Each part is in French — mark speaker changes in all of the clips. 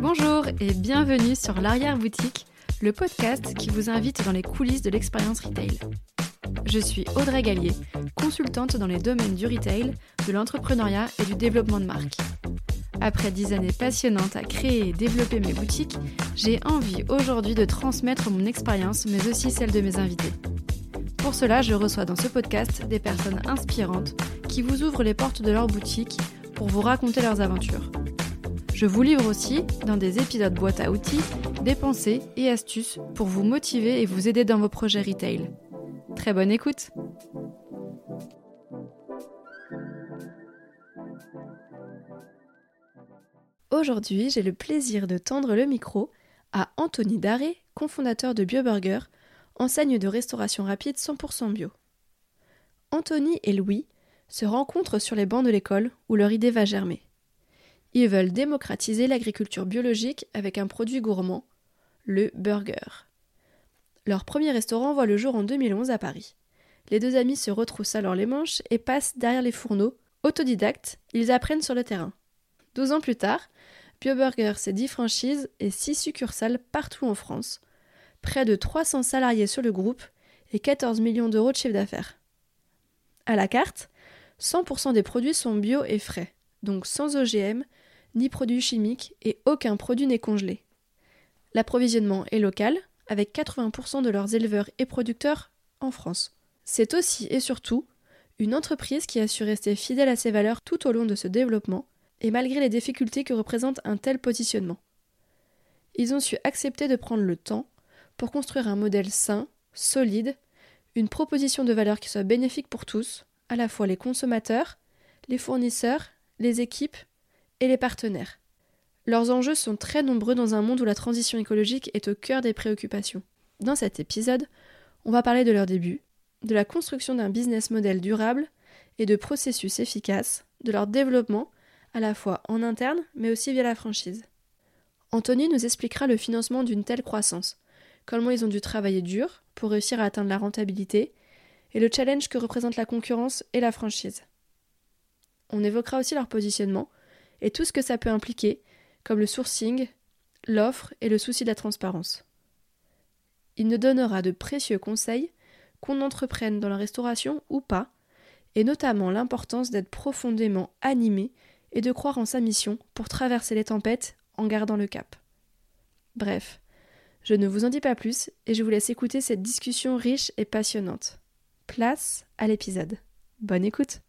Speaker 1: Bonjour et bienvenue sur l'arrière-boutique, le podcast qui vous invite dans les coulisses de l'expérience retail. Je suis Audrey Gallier, consultante dans les domaines du retail, de l'entrepreneuriat et du développement de marque. Après dix années passionnantes à créer et développer mes boutiques, j'ai envie aujourd'hui de transmettre mon expérience, mais aussi celle de mes invités. Pour cela, je reçois dans ce podcast des personnes inspirantes qui vous ouvrent les portes de leur boutique pour vous raconter leurs aventures. Je vous livre aussi, dans des épisodes boîte à outils, des pensées et astuces pour vous motiver et vous aider dans vos projets retail. Très bonne écoute Aujourd'hui, j'ai le plaisir de tendre le micro à Anthony Daré, cofondateur de BioBurger, enseigne de restauration rapide 100% bio. Anthony et Louis se rencontrent sur les bancs de l'école où leur idée va germer. Ils veulent démocratiser l'agriculture biologique avec un produit gourmand, le burger. Leur premier restaurant voit le jour en 2011 à Paris. Les deux amis se retroussent alors les manches et passent derrière les fourneaux. Autodidactes, ils apprennent sur le terrain. Douze ans plus tard, BioBurger, c'est 10 franchises et 6 succursales partout en France, près de 300 salariés sur le groupe et 14 millions d'euros de chiffre d'affaires. À la carte, 100% des produits sont bio et frais, donc sans OGM, ni produits chimiques et aucun produit n'est congelé. L'approvisionnement est local, avec 80% de leurs éleveurs et producteurs en France. C'est aussi et surtout une entreprise qui a su rester fidèle à ses valeurs tout au long de ce développement, et malgré les difficultés que représente un tel positionnement. Ils ont su accepter de prendre le temps pour construire un modèle sain, solide, une proposition de valeur qui soit bénéfique pour tous, à la fois les consommateurs, les fournisseurs, les équipes et les partenaires. Leurs enjeux sont très nombreux dans un monde où la transition écologique est au cœur des préoccupations. Dans cet épisode, on va parler de leur début, de la construction d'un business model durable et de processus efficaces, de leur développement, à la fois en interne mais aussi via la franchise. Anthony nous expliquera le financement d'une telle croissance, comment ils ont dû travailler dur pour réussir à atteindre la rentabilité, et le challenge que représente la concurrence et la franchise. On évoquera aussi leur positionnement et tout ce que ça peut impliquer, comme le sourcing, l'offre et le souci de la transparence. Il nous donnera de précieux conseils qu'on entreprenne dans la restauration ou pas, et notamment l'importance d'être profondément animé et de croire en sa mission pour traverser les tempêtes en gardant le cap. Bref, je ne vous en dis pas plus et je vous laisse écouter cette discussion riche et passionnante. Place à l'épisode. Bonne écoute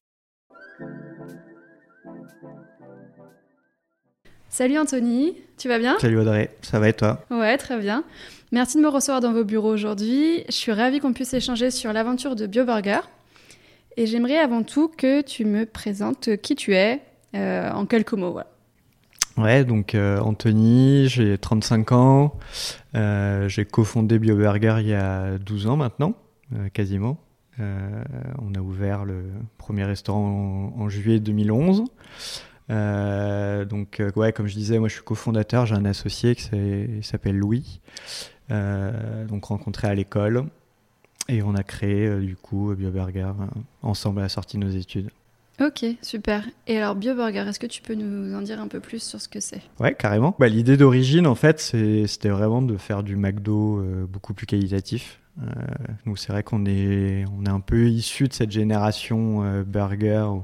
Speaker 1: Salut Anthony, tu vas bien
Speaker 2: Salut Audrey, ça va et toi
Speaker 1: Ouais, très bien. Merci de me recevoir dans vos bureaux aujourd'hui. Je suis ravie qu'on puisse échanger sur l'aventure de BioBurger. Et j'aimerais avant tout que tu me présentes qui tu es euh, en quelques mots. Voilà.
Speaker 2: Ouais, donc euh, Anthony, j'ai 35 ans. Euh, j'ai cofondé BioBurger il y a 12 ans maintenant, quasiment. on a ouvert le premier restaurant en, en juillet 2011. Euh, donc, euh, ouais, comme je disais, moi je suis cofondateur, j'ai un associé qui s'appelle Louis, euh, donc rencontré à l'école. Et on a créé du coup BioBurger ensemble à la sortie de nos études.
Speaker 1: Ok, super. Et alors BioBurger, est-ce que tu peux nous en dire un peu plus sur ce que c'est?
Speaker 2: Ouais, carrément. Bah, L'idée d'origine, en fait, c'était vraiment de faire du McDo beaucoup plus qualitatif. nous, c'est vrai qu'on est, on est un peu issu de cette génération burger. Euh,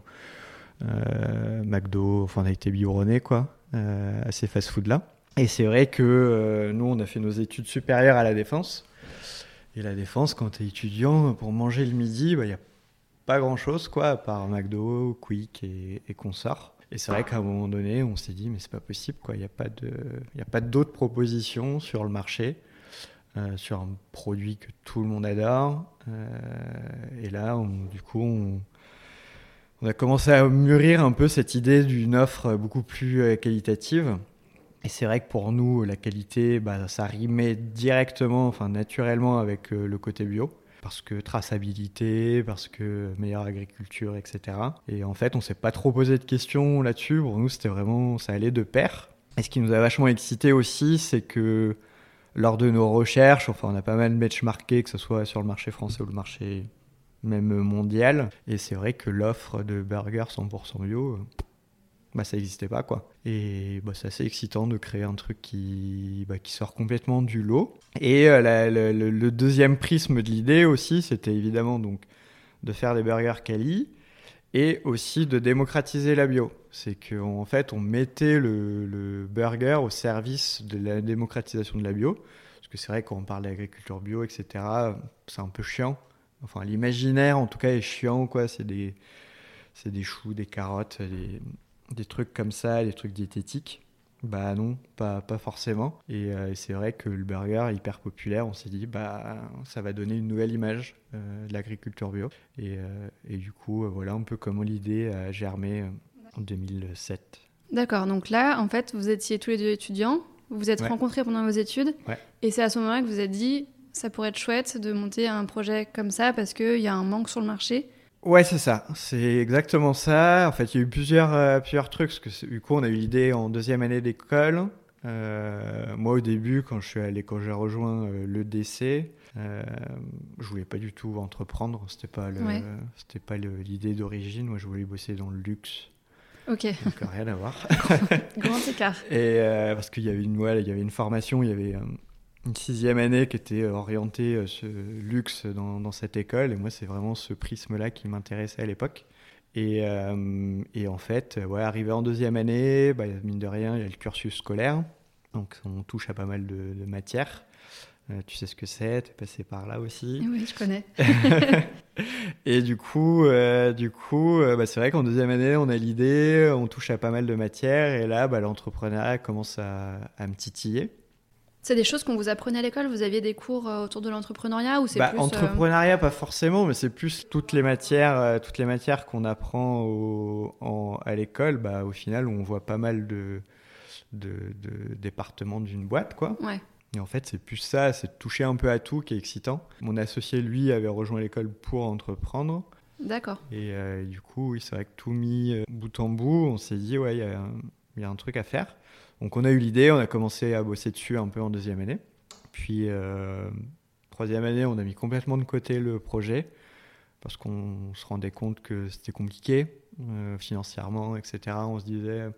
Speaker 2: McDo, enfin on a été biberonné quoi, euh, à ces fast-food là. Et c'est vrai que euh, nous on a fait nos études supérieures à la défense. Et la défense, quand tu es étudiant, pour manger le midi, il bah, n'y a pas grand chose quoi, à part McDo, Quick et, et. Et c'est vrai qu'à un moment donné, on s'est dit, mais c'est pas possible, quoi. Il n'y a pas d'autres propositions sur le marché, euh, sur un produit que tout le monde adore. Euh, et là, on, du coup, on, on a commencé à mûrir un peu cette idée d'une offre beaucoup plus euh, qualitative. Et c'est vrai que pour nous, la qualité, bah, ça rimait directement, enfin naturellement avec euh, le côté bio. Parce que traçabilité, parce que meilleure agriculture, etc. Et en fait, on s'est pas trop posé de questions là-dessus. Pour nous, c'était vraiment, ça allait de pair. Et ce qui nous a vachement excité aussi, c'est que lors de nos recherches, enfin, on a pas mal benchmarké, que ce soit sur le marché français ou le marché même mondial. Et c'est vrai que l'offre de burgers 100% bio, bah, ça n'existait pas quoi. Et bah, c'est assez excitant de créer un truc qui, bah, qui sort complètement du lot. Et euh, le, deuxième prisme de l'idée aussi, c'était évidemment donc de faire des burgers quali et aussi de démocratiser la bio. C'est qu'en en fait, on mettait le, le, burger au service de la démocratisation de la bio. Parce que c'est vrai, quand on parle d'agriculture bio, etc., c'est un peu chiant. Enfin, l'imaginaire, en tout cas, est chiant, quoi. C'est des, c'est des choux, des carottes, des, des trucs comme ça, des trucs diététiques. Bah non, pas, pas forcément. Euh, et, c'est vrai que le burger hyper populaire, on s'est dit, bah ça va donner une nouvelle image euh, de l'agriculture bio. Et, euh, et, du coup, voilà un peu comment l'idée a germé en 2007.
Speaker 1: D'accord, donc là, en fait, vous étiez tous les deux étudiants, vous vous êtes rencontrés pendant vos études, et c'est à ce moment-là que vous vous êtes dit, ça pourrait être chouette de monter un projet comme ça parce qu'il y a un manque sur le marché.
Speaker 2: Ouais, c'est ça. C'est exactement ça. En fait, il y a eu plusieurs, euh, plusieurs trucs. Parce que du coup, on a eu l'idée en deuxième année d'école. Euh, moi, au début, quand je suis allé, quand j'ai rejoint euh, l'EDC, euh, je voulais pas du tout entreprendre. C'était pas le, c'était pas l'idée d'origine. Moi, je voulais bosser dans le luxe.
Speaker 1: Ok.
Speaker 2: Donc rien à voir.
Speaker 1: Grand écart.
Speaker 2: Et parce qu'il y avait une, ouais, il y avait une formation, il y avait une sixième année qui était orientée euh, ce luxe dans, dans, cette école. Et moi, c'est vraiment ce prisme-là qui m'intéressait à l'époque. Et, euh, et, en fait, ouais, arrivé en deuxième année, bah, mine de rien, il y a le cursus scolaire. Donc, on touche à pas mal de, matières. Euh, tu sais ce que c'est, tu es passé par là aussi.
Speaker 1: Oui, je connais.
Speaker 2: et du coup, du coup bah, c'est vrai qu'en deuxième année, on a l'idée, on touche à pas mal de matières. Et là, bah, l'entrepreneuriat commence à, à me titiller.
Speaker 1: C'est des choses qu'on vous apprenait à l'école Vous aviez des cours euh, autour de l'entrepreneuriat ou c'est
Speaker 2: bah,
Speaker 1: plus,
Speaker 2: euh, Entrepreneuriat, pas forcément, mais c'est plus toutes les matières, euh, toutes les matières qu'on apprend au, à l'école. Bah, au final, on voit pas mal de, de, départements d'une boîte, quoi.
Speaker 1: Ouais.
Speaker 2: Et en fait, c'est plus ça, c'est toucher un peu à tout qui est excitant. Mon associé, lui, avait rejoint l'école pour entreprendre.
Speaker 1: D'accord.
Speaker 2: Et du coup, oui, c'est vrai que tout mis bout en bout, on s'est dit, ouais, il y, y, a un truc à faire. Donc on a eu l'idée, on a commencé à bosser dessus un peu en deuxième année. Puis euh, troisième année, on a mis complètement de côté le projet parce qu'on se rendait compte que c'était compliqué euh, financièrement, etc. On se disait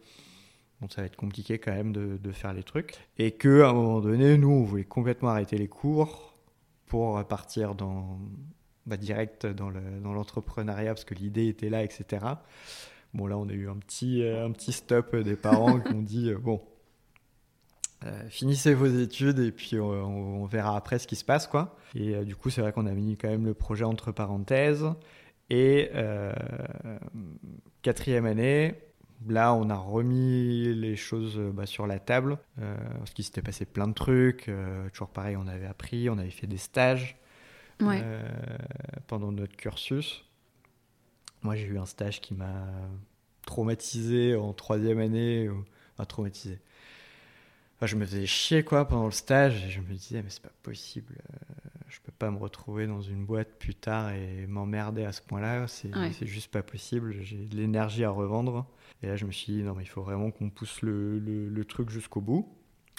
Speaker 2: bon, ça va être compliqué quand même de, faire les trucs. Et qu'à un moment donné, nous, on voulait complètement arrêter les cours pour partir dans, bah, direct dans l'entrepreneuriat parce que l'idée était là, etc. Bon, là, on a eu un petit, euh, un petit stop des parents qui ont dit bon, euh, finissez vos études et puis on, verra après ce qui se passe, quoi. Et euh, du coup, c'est vrai qu'on a mis quand même le projet entre parenthèses. Et quatrième année, là, on a remis les choses bah, sur la table parce qu'il s'était passé plein de trucs. toujours pareil, on avait appris, on avait fait des stages pendant notre cursus. Moi, j'ai eu un stage qui m'a traumatisé en troisième année. Enfin, traumatisé. Enfin, je me faisais chier quoi pendant le stage et je me disais mais c'est pas possible, euh, je peux pas me retrouver dans une boîte plus tard et m'emmerder à ce point-là, c'est juste pas possible, j'ai de l'énergie à revendre. Et là je me suis dit non mais il faut vraiment qu'on pousse le, le truc jusqu'au bout.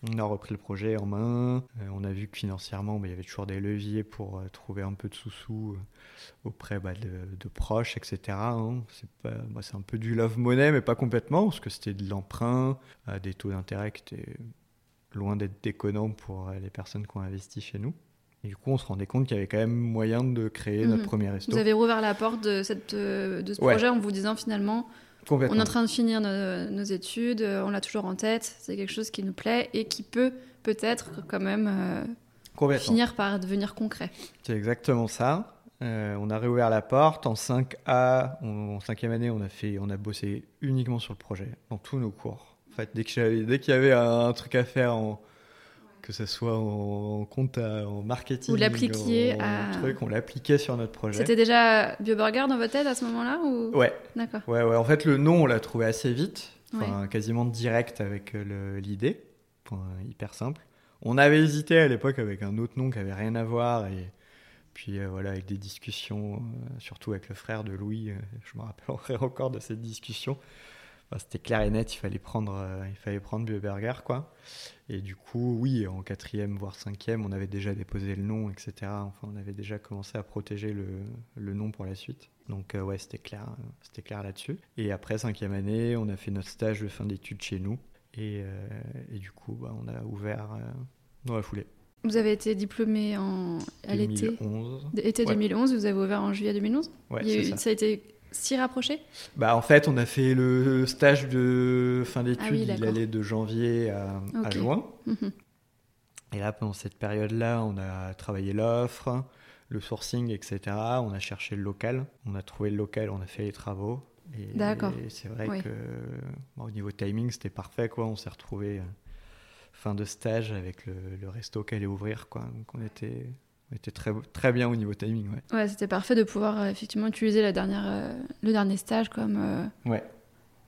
Speaker 2: On a repris le projet en main. Euh, on a vu que financièrement, bah, il y avait toujours des leviers pour euh, trouver un peu de sous-sous euh, auprès bah, de, proches, etc. Hein. Bah, c'est un peu du love money, mais pas complètement, parce que c'était de l'emprunt, à des taux d'intérêt qui étaient loin d'être déconnants pour les personnes qui ont investi chez nous. Et du coup, on se rendait compte qu'il y avait quand même moyen de créer notre mhm. premier resto.
Speaker 1: Vous avez rouvert la porte de, cette, de ce projet en vous disant finalement, on est en train de finir nos, études, euh, on l'a toujours en tête, c'est quelque chose qui nous plaît et qui peut peut-être quand même euh, finir par devenir concret.
Speaker 2: C'est exactement ça. Euh, on a réouvert la porte. En 5A, en 5e année, on a, fait, on a bossé uniquement sur le projet, dans tous nos cours. En fait, dès qu'il y avait un truc à faire en, que ce soit en, compte, en marketing,
Speaker 1: ou l'appliquer à...
Speaker 2: truc, on l'appliquait sur notre projet.
Speaker 1: C'était déjà BioBurger dans votre tête à ce moment-là ou...
Speaker 2: Ouais.
Speaker 1: D'accord.
Speaker 2: Ouais, ouais. En fait, le nom, on l'a trouvé assez vite, enfin, quasiment direct avec euh, l'idée, hyper simple. On avait hésité à l'époque avec un autre nom qui avait rien à voir et puis euh, voilà, avec des discussions, euh, surtout avec le frère de Louis, je me rappellerai encore de cette discussion c'était clair et net, il fallait prendre, il fallait prendre Bioburger, quoi. Et du coup, oui, en quatrième, voire cinquième, on avait déjà déposé le nom, etc. Enfin, on avait déjà commencé à protéger le, le nom pour la suite. Donc, ouais, c'était clair, c'était clair là-dessus. Et après, cinquième année, on a fait notre stage de fin d'études chez nous. Et, et du coup, bah, on a ouvert dans la foulée.
Speaker 1: Vous avez été diplômé en... à l'été?
Speaker 2: 2011.
Speaker 1: Été 2011, vous avez ouvert en juillet 2011
Speaker 2: Ouais,
Speaker 1: ça. ça. a été si rapproché
Speaker 2: bah, En fait, on a fait le stage de fin d'études, ah il allait de janvier à, juin. Mhm. Et là, pendant cette période-là, on a travaillé l'offre, le sourcing, etc. On a cherché le local, on a trouvé le local, on a fait les travaux.
Speaker 1: D'accord.
Speaker 2: Et c'est vrai que au niveau timing, c'était parfait. Quoi. On s'est retrouvé euh, fin de stage avec le, resto qu'elle allait ouvrir. Quoi. Donc on était, était très, très bien au niveau timing.
Speaker 1: Ouais, ouais c'était parfait de pouvoir euh, effectivement utiliser la dernière, euh, le dernier stage comme,
Speaker 2: euh, ouais.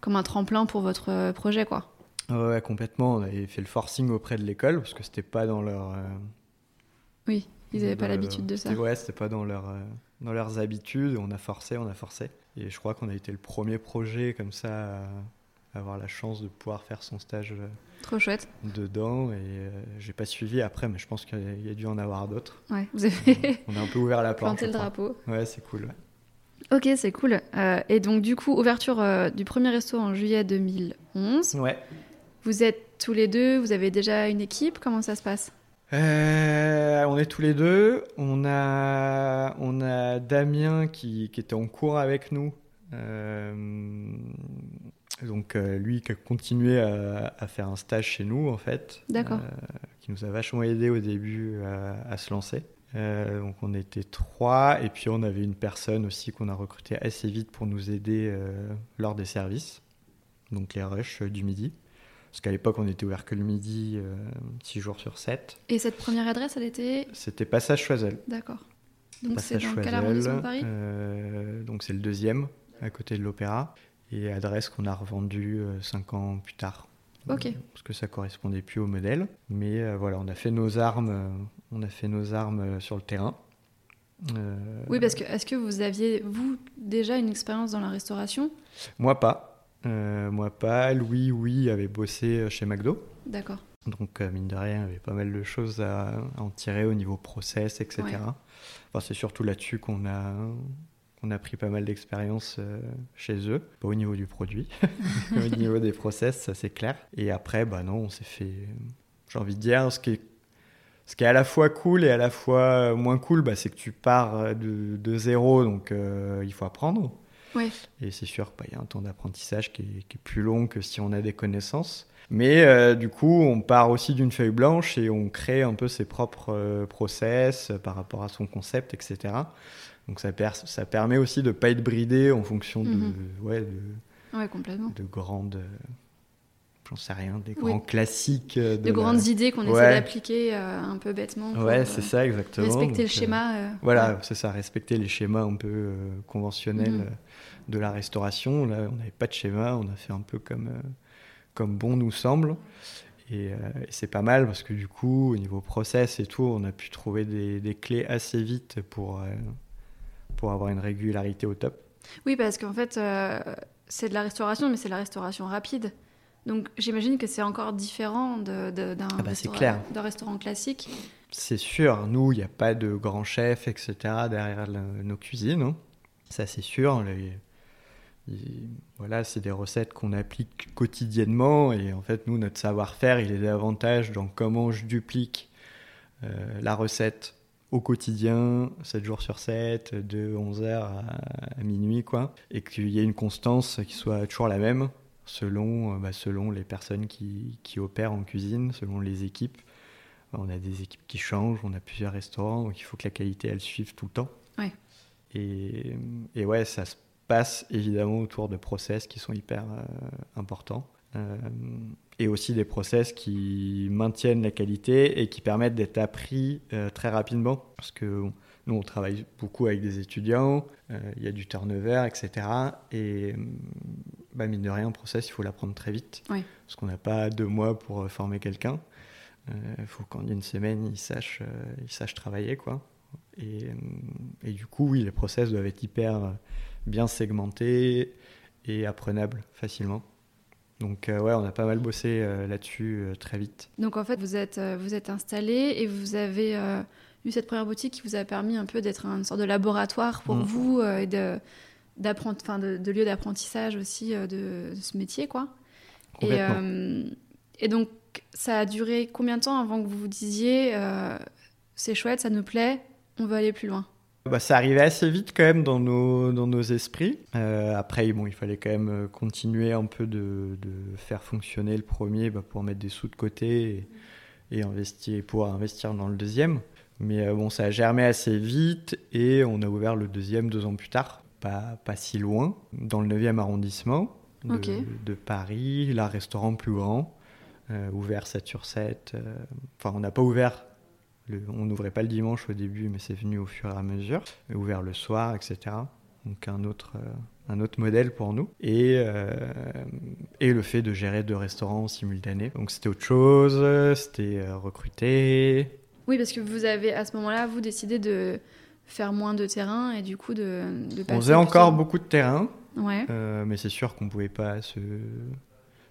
Speaker 1: comme un tremplin pour votre projet. Quoi.
Speaker 2: Ouais, complètement. On avait fait le forcing auprès de l'école parce que c'était pas dans leur.
Speaker 1: oui, ils n'avaient pas l'habitude de ça.
Speaker 2: Ouais, c'était pas dans, leur, dans leurs habitudes. On a forcé, on a forcé. Et je crois qu'on a été le premier projet comme ça avoir la chance de pouvoir faire son stage
Speaker 1: Trop chouette.
Speaker 2: dedans. Et euh, j'ai pas suivi après, mais je pense qu'il y a dû en avoir d'autres.
Speaker 1: Ouais, vous avez.
Speaker 2: On a un peu ouvert la planche.
Speaker 1: Planté le drapeau.
Speaker 2: Ouais, c'est cool.
Speaker 1: Ok, c'est cool. Euh, et donc, du coup, ouverture du premier resto en juillet 2011.
Speaker 2: Ouais.
Speaker 1: Vous êtes tous les deux, vous avez déjà une équipe, comment ça se passe?
Speaker 2: On est tous les deux. On a, on a Damien qui, qui était en cours avec nous. Euh, donc euh, lui qui a continué à, faire un stage chez nous en fait,
Speaker 1: euh,
Speaker 2: qui nous a vachement aidé au début à, se lancer. Euh, donc on était trois et puis on avait une personne aussi qu'on a recruté assez vite pour nous aider lors des services, donc les rushs du midi. Parce qu'à l'époque, on était ouvert que le midi, 6 jours sur 7.
Speaker 1: Et cette première adresse, elle était
Speaker 2: C'était Passage Choiseul.
Speaker 1: D'accord. Donc c'est dans quel arrondissement de Paris
Speaker 2: Donc c'est le deuxième, à côté de l'Opéra et adresse qu'on a revendue euh, cinq ans plus tard. Parce que ça correspondait plus au modèle. Mais euh, voilà, on a fait nos armes, euh, on a fait nos armes sur le terrain.
Speaker 1: Oui, parce que est-ce que vous aviez, vous, déjà une expérience dans la restauration?
Speaker 2: Moi, pas. moi, pas. Louis, oui, avait bossé chez McDo.
Speaker 1: D'accord.
Speaker 2: Donc, mine de rien, il y avait pas mal de choses à, en tirer au niveau process, etc. Enfin, c'est surtout là-dessus qu'on a, on a pris pas mal d'expérience euh, chez eux, pas au niveau du produit, au niveau des process, ça c'est clair. Et après, bah non, on s'est fait, j'ai envie de dire, ce qui est, ce qui est à la fois cool et à la fois moins cool, bah, c'est que tu pars de, zéro, donc euh, il faut apprendre. Et c'est sûr qu'il bah, y a un temps d'apprentissage qui, est plus long que si on a des connaissances. Mais euh, du coup, on part aussi d'une feuille blanche et on crée un peu ses propres process par rapport à son concept, etc. Donc ça, ça permet aussi de ne pas être bridé en fonction de, mhm. ouais,
Speaker 1: de, complètement.
Speaker 2: de grandes, j'en sais rien, des grands classiques. De,
Speaker 1: de grandes idées qu'on essaie d'appliquer euh, un peu bêtement.
Speaker 2: ouais, c'est ça, exactement.
Speaker 1: Respecter le schéma. Euh,
Speaker 2: voilà, c'est ça, respecter les schémas un peu euh, conventionnels mhm. de la restauration. Là, on n'avait pas de schéma, on a fait un peu comme, comme bon nous semble. Et, c'est pas mal parce que du coup, au niveau process et tout, on a pu trouver des, des clés assez vite pour, pour avoir une régularité au top.
Speaker 1: Oui, parce qu'en fait, euh, c'est de la restauration, mais c'est la restauration rapide. Donc j'imagine que c'est encore différent d'un
Speaker 2: ah bah, restaurant,
Speaker 1: restaurant classique.
Speaker 2: C'est sûr, nous, il n'y a pas de grand chef, etc. derrière nos cuisines. Hein. Ça, c'est sûr. Voilà, c'est des recettes qu'on applique quotidiennement. Et en fait, nous, notre savoir-faire, il est davantage dans comment je duplique euh, la recette au quotidien, 7 jours sur 7, de 11h à, minuit, quoi. Et qu'il y ait une constance qui soit toujours la même, selon, euh, bah, selon les personnes qui, qui, opèrent en cuisine, selon les équipes. On a des équipes qui changent, on a plusieurs restaurants, donc il faut que la qualité, elle suive tout le temps.
Speaker 1: Ouais.
Speaker 2: Et, et ouais, ça se passe évidemment autour de process qui sont hyper euh, importants. Euh, et aussi des process qui maintiennent la qualité et qui permettent d'être appris euh, très rapidement. Parce que nous, on travaille beaucoup avec des étudiants, euh, il y a du turnover, etc. Et bah, mine de rien, un process, il faut l'apprendre très vite. Parce qu'on n'a pas deux mois pour former quelqu'un. Il faut qu'en une semaine, il sache, il sache travailler. Quoi. Et, et, du coup, oui, les process doivent être hyper bien segmentés et apprenables facilement. Donc ouais, on a pas mal bossé là-dessus très vite.
Speaker 1: Donc en fait, vous êtes, vous êtes installé et vous avez eu cette première boutique qui vous a permis un peu d'être une sorte de laboratoire pour mm. vous et de, enfin, de, de lieu d'apprentissage aussi de, de, ce métier, quoi. Et, et donc, ça a duré combien de temps avant que vous vous disiez euh, c'est chouette, ça nous plaît, on veut aller plus loin?
Speaker 2: Bah, ça arrivait assez vite quand même dans nos, dans nos esprits. Euh, après, bon, il fallait quand même euh, continuer un peu de, de faire fonctionner le premier bah, pour mettre des sous de côté et, et investir, pouvoir investir dans le deuxième. Mais bon, ça a germé assez vite et on a ouvert le deuxième deux ans plus tard, pas, pas si loin, dans le 9e arrondissement de, de Paris, là, restaurant plus grand. Euh, ouvert 7 sur 7. Euh, enfin, on n'a pas ouvert, on n'ouvrait pas le dimanche au début, mais c'est venu au fur et à mesure. Ouvert le soir, etc. Donc un autre, euh, un autre modèle pour nous. Et, et le fait de gérer deux restaurants simultanés. Donc c'était autre chose, c'était recruter.
Speaker 1: Oui, parce que vous avez à ce moment-là, vous décidé de faire moins de terrain et du coup de, de
Speaker 2: On faisait encore beaucoup de terrain. Ouais. mais c'est sûr qu'on ne pouvait pas se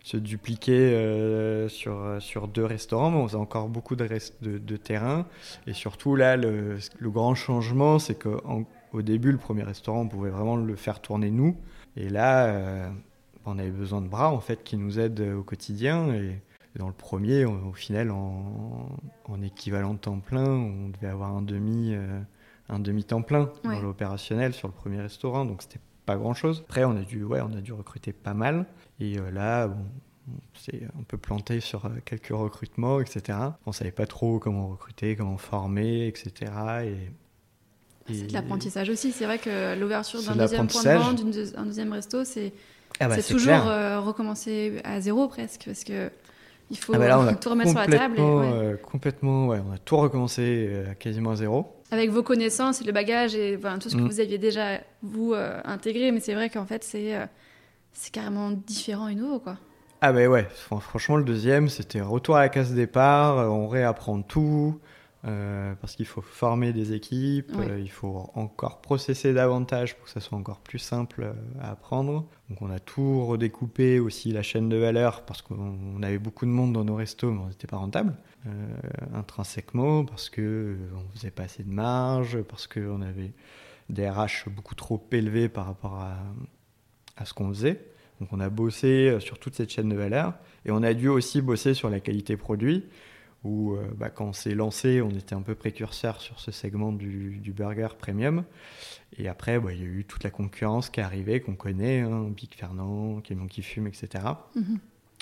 Speaker 2: se dupliquer euh, sur, sur deux restaurants, mais on faisait encore beaucoup de, de, de terrain. Et surtout, là, le, le grand changement, c'est qu'au début, le premier restaurant, on pouvait vraiment le faire tourner nous. Et là, euh, on avait besoin de bras, en fait, qui nous aident au quotidien. Et dans le premier, au final, en, en, équivalent de temps plein, on devait avoir un demi, euh, un demi temps plein dans l'opérationnel sur le premier restaurant. Donc, c'était pas grand chose. Après, on a dû, ouais, on a dû recruter pas mal. Et euh, là, bon, on s'est un peu planté sur euh, quelques recrutements, etc. On savait pas trop comment recruter, comment former, etc. Et,
Speaker 1: C'est de l'apprentissage aussi. C'est vrai que l'ouverture d'un deuxième point de vente, d'un deuxième resto, c'est ah bah, toujours euh, recommencer à zéro presque, parce que il faut ah bah tout remettre sur la table.
Speaker 2: Et, complètement, ouais, on a tout recommencé quasiment à zéro.
Speaker 1: Avec vos connaissances et le bagage et tout ce que mm. vous aviez déjà vous intégré, mais c'est vrai qu'en fait c'est c'est carrément différent et nouveau, quoi.
Speaker 2: Ah ben ouais, franchement le deuxième c'était retour à la case départ, euh, on réapprend tout, euh, parce qu'il faut former des équipes, euh, il faut encore processer davantage pour que ça soit encore plus simple à apprendre. Donc on a tout redécoupé aussi la chaîne de valeur parce qu'on avait beaucoup de monde dans nos restos mais on n'était pas rentable intrinsèquement parce que on faisait pas assez de marge, parce qu'on avait des RH beaucoup trop élevés par rapport à, à ce qu'on faisait. Donc on a bossé euh, sur toute cette chaîne de valeur et on a dû aussi bosser sur la qualité produit où euh, bah, quand on s'est lancé, on était un peu précurseur sur ce segment du, burger premium. Et après, bah, il y a eu toute la concurrence qui est arrivée, qu'on connaît, hein, Big Fernand, Clément qui fume, etc. Mm-hmm.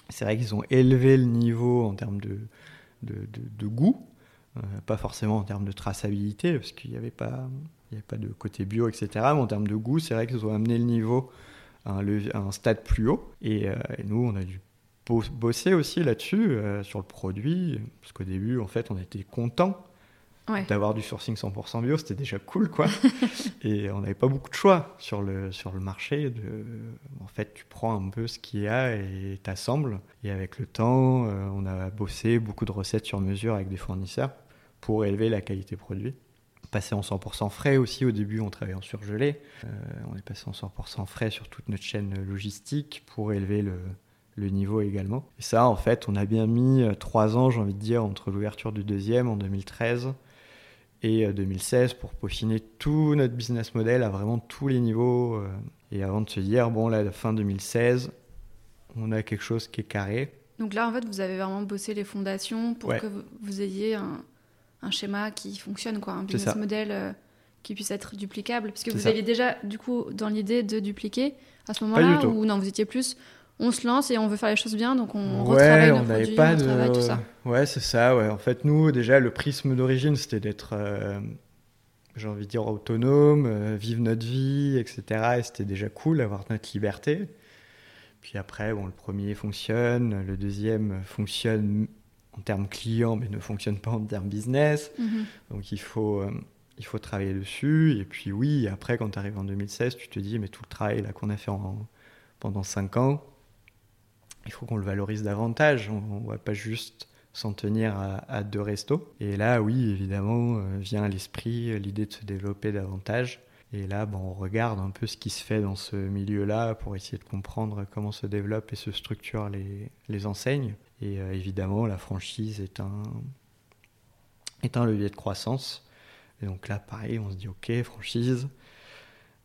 Speaker 2: C'est vrai qu'ils ont élevé le niveau en termes de, de, goût, euh, pas forcément en termes de traçabilité, parce qu'il n'y avait, pas, avait pas de côté bio, etc. Mais en termes de goût, c'est vrai qu'ils ont amené le niveau un, un stade plus haut. Euh, et, nous, on a dû bosser aussi là-dessus, euh, sur le produit, parce qu'au début, en fait, on était content d'avoir du sourcing 100% bio, c'était déjà cool, quoi. et on n'avait pas beaucoup de choix sur le, sur le marché. De, en fait, tu prends un peu ce qu'il y a et t'assembles. Et avec le temps, euh, on a bossé beaucoup de recettes sur mesure avec des fournisseurs pour élever la qualité produit passé en 100% frais aussi. Au début, on travaillait en surgelé. Euh, on est passé en 100% frais sur toute notre chaîne logistique pour élever le, le, niveau également. Et ça, en fait, on a bien mis euh, trois ans, j'ai envie de dire, entre l'ouverture du deuxième en 2013 et 2016 euh, pour peaufiner tout notre business model à vraiment tous les niveaux. Et avant de se dire, bon, là, fin 2016, on a quelque chose qui est carré.
Speaker 1: Donc là, en fait, vous avez vraiment bossé les fondations pour que vous ayez un, un schéma qui fonctionne, quoi, un business model euh, qui puisse être duplicable. Parce que vous aviez déjà, du coup, dans l'idée de dupliquer à ce moment-là, ou non, vous étiez plus, on se lance et on veut faire les choses bien, donc on ouais, retravaille on produits, pas on travaille tout ça.
Speaker 2: Ouais, c'est ça, ouais. En fait, nous, déjà, le prisme d'origine, c'était d'être, euh, j'ai envie de dire, autonome, euh, vivre notre vie, etc. Et c'était déjà cool d'avoir notre liberté. Puis après, bon, le premier fonctionne, le deuxième fonctionne en termes clients, mais ne fonctionne pas en termes business. Mhm. Donc il faut, euh, il faut travailler dessus. Et puis oui, après, quand tu arrives en 2016, tu te dis, mais tout le travail qu'on a fait pendant 5 ans, il faut qu'on le valorise davantage. On ne va pas juste s'en tenir à, deux restos. Et là, oui, évidemment, euh, vient à l'esprit euh, l'idée de se développer davantage. Et là, bon, on regarde un peu ce qui se fait dans ce milieu-là pour essayer de comprendre comment se développent et se structurent les, les enseignes. Et euh, évidemment, la franchise est un, est un levier de croissance. Et donc là, pareil, on se dit, ok, franchise,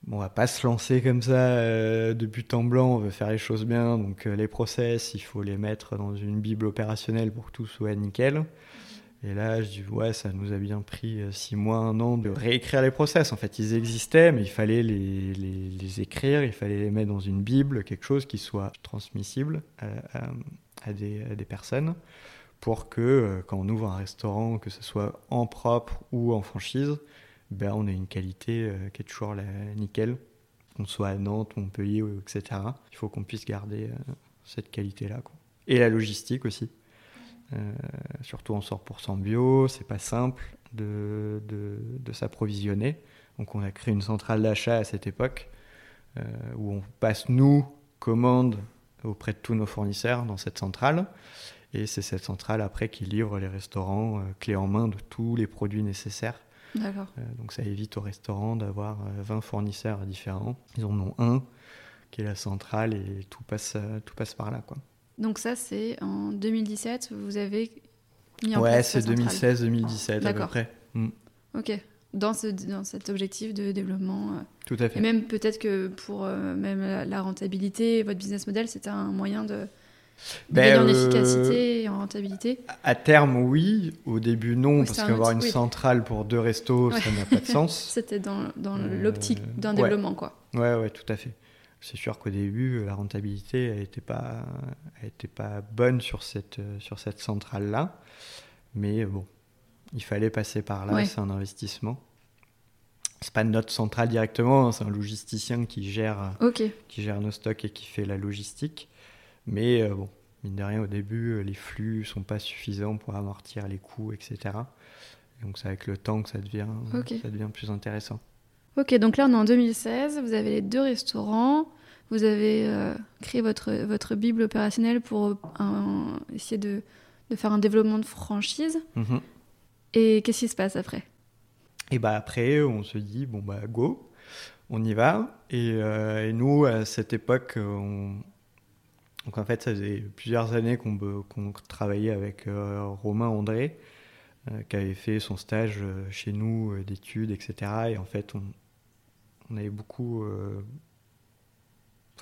Speaker 2: bon, on va pas se lancer comme ça euh, de but en blanc, on veut faire les choses bien. Donc euh, les process, il faut les mettre dans une bible opérationnelle pour que tout soit nickel. Et là, je dis, ouais, ça nous a bien pris six mois, un an de réécrire les process. En fait, ils existaient, mais il fallait les, les, écrire, il fallait les mettre dans une Bible, quelque chose qui soit transmissible à, des, personnes, pour que euh, quand on ouvre un restaurant, que ce soit en propre ou en franchise, ben, on ait une qualité euh, qui est toujours la, nickel, qu'on soit à Nantes, Montpellier, etc. Il faut qu'on puisse garder euh, cette qualité-là. Et la logistique aussi. Surtout en 100% bio, c'est pas simple de, de, de s'approvisionner. Donc on a créé une centrale d'achat à cette époque où on passe nous commande auprès de tous nos fournisseurs dans cette centrale. Et c'est cette centrale après qui livre les restaurants euh, clés en main de tous les produits nécessaires.
Speaker 1: Euh,
Speaker 2: donc ça évite aux restaurants d'avoir 20 fournisseurs différents. Ils en ont un qui est la centrale et tout passe, tout passe par là. Quoi.
Speaker 1: Donc ça, c'est en 2017, vous avez mis en
Speaker 2: ouais,
Speaker 1: place
Speaker 2: Ouais, c'est 2016-2017 à peu près.
Speaker 1: Mm. Ok, dans, ce, dans cet objectif de développement. Euh,
Speaker 2: Tout à fait.
Speaker 1: Et même peut-être que pour euh, même la, la, rentabilité, votre business model, c'était un moyen de... Ben, en euh, efficacité et en rentabilité
Speaker 2: À terme, oui. Au début, non, oui, parce qu'avoir une oui. centrale pour deux restos, ouais. ça n'a pas de sens.
Speaker 1: C'était dans, dans l'optique d'un
Speaker 2: ouais.
Speaker 1: développement, quoi.
Speaker 2: Ouais, ouais, tout à fait c'est sûr qu'au début, la rentabilité n'était pas, était pas bonne sur cette, sur cette centrale-là. Mais bon, il fallait passer par là,
Speaker 1: ouais.
Speaker 2: c'est un investissement. C'est pas notre centrale directement, hein, c'est un logisticien qui gère,
Speaker 1: okay.
Speaker 2: qui gère nos stocks et qui fait la logistique. Mais euh, bon, mine de rien, au début, les flux sont pas suffisants pour amortir les coûts, etc. Et donc c'est avec le temps que ça devient,
Speaker 1: okay.
Speaker 2: ça devient plus intéressant.
Speaker 1: Ok, donc là on est en 2016, vous avez les deux restaurants, vous avez euh, créé votre, votre Bible opérationnelle pour un, essayer de, de, faire un développement de franchise.
Speaker 2: Mm -hmm.
Speaker 1: Et qu'est-ce qui se passe après?
Speaker 2: Et bah après, on se dit, bon bah go, on y va. Et, euh, et nous, à cette époque, on... donc en fait, ça faisait plusieurs années qu'on qu travaillait avec euh, Romain André, euh, qui avait fait son stage chez nous d'études, etc. Et en fait, on, on avait beaucoup.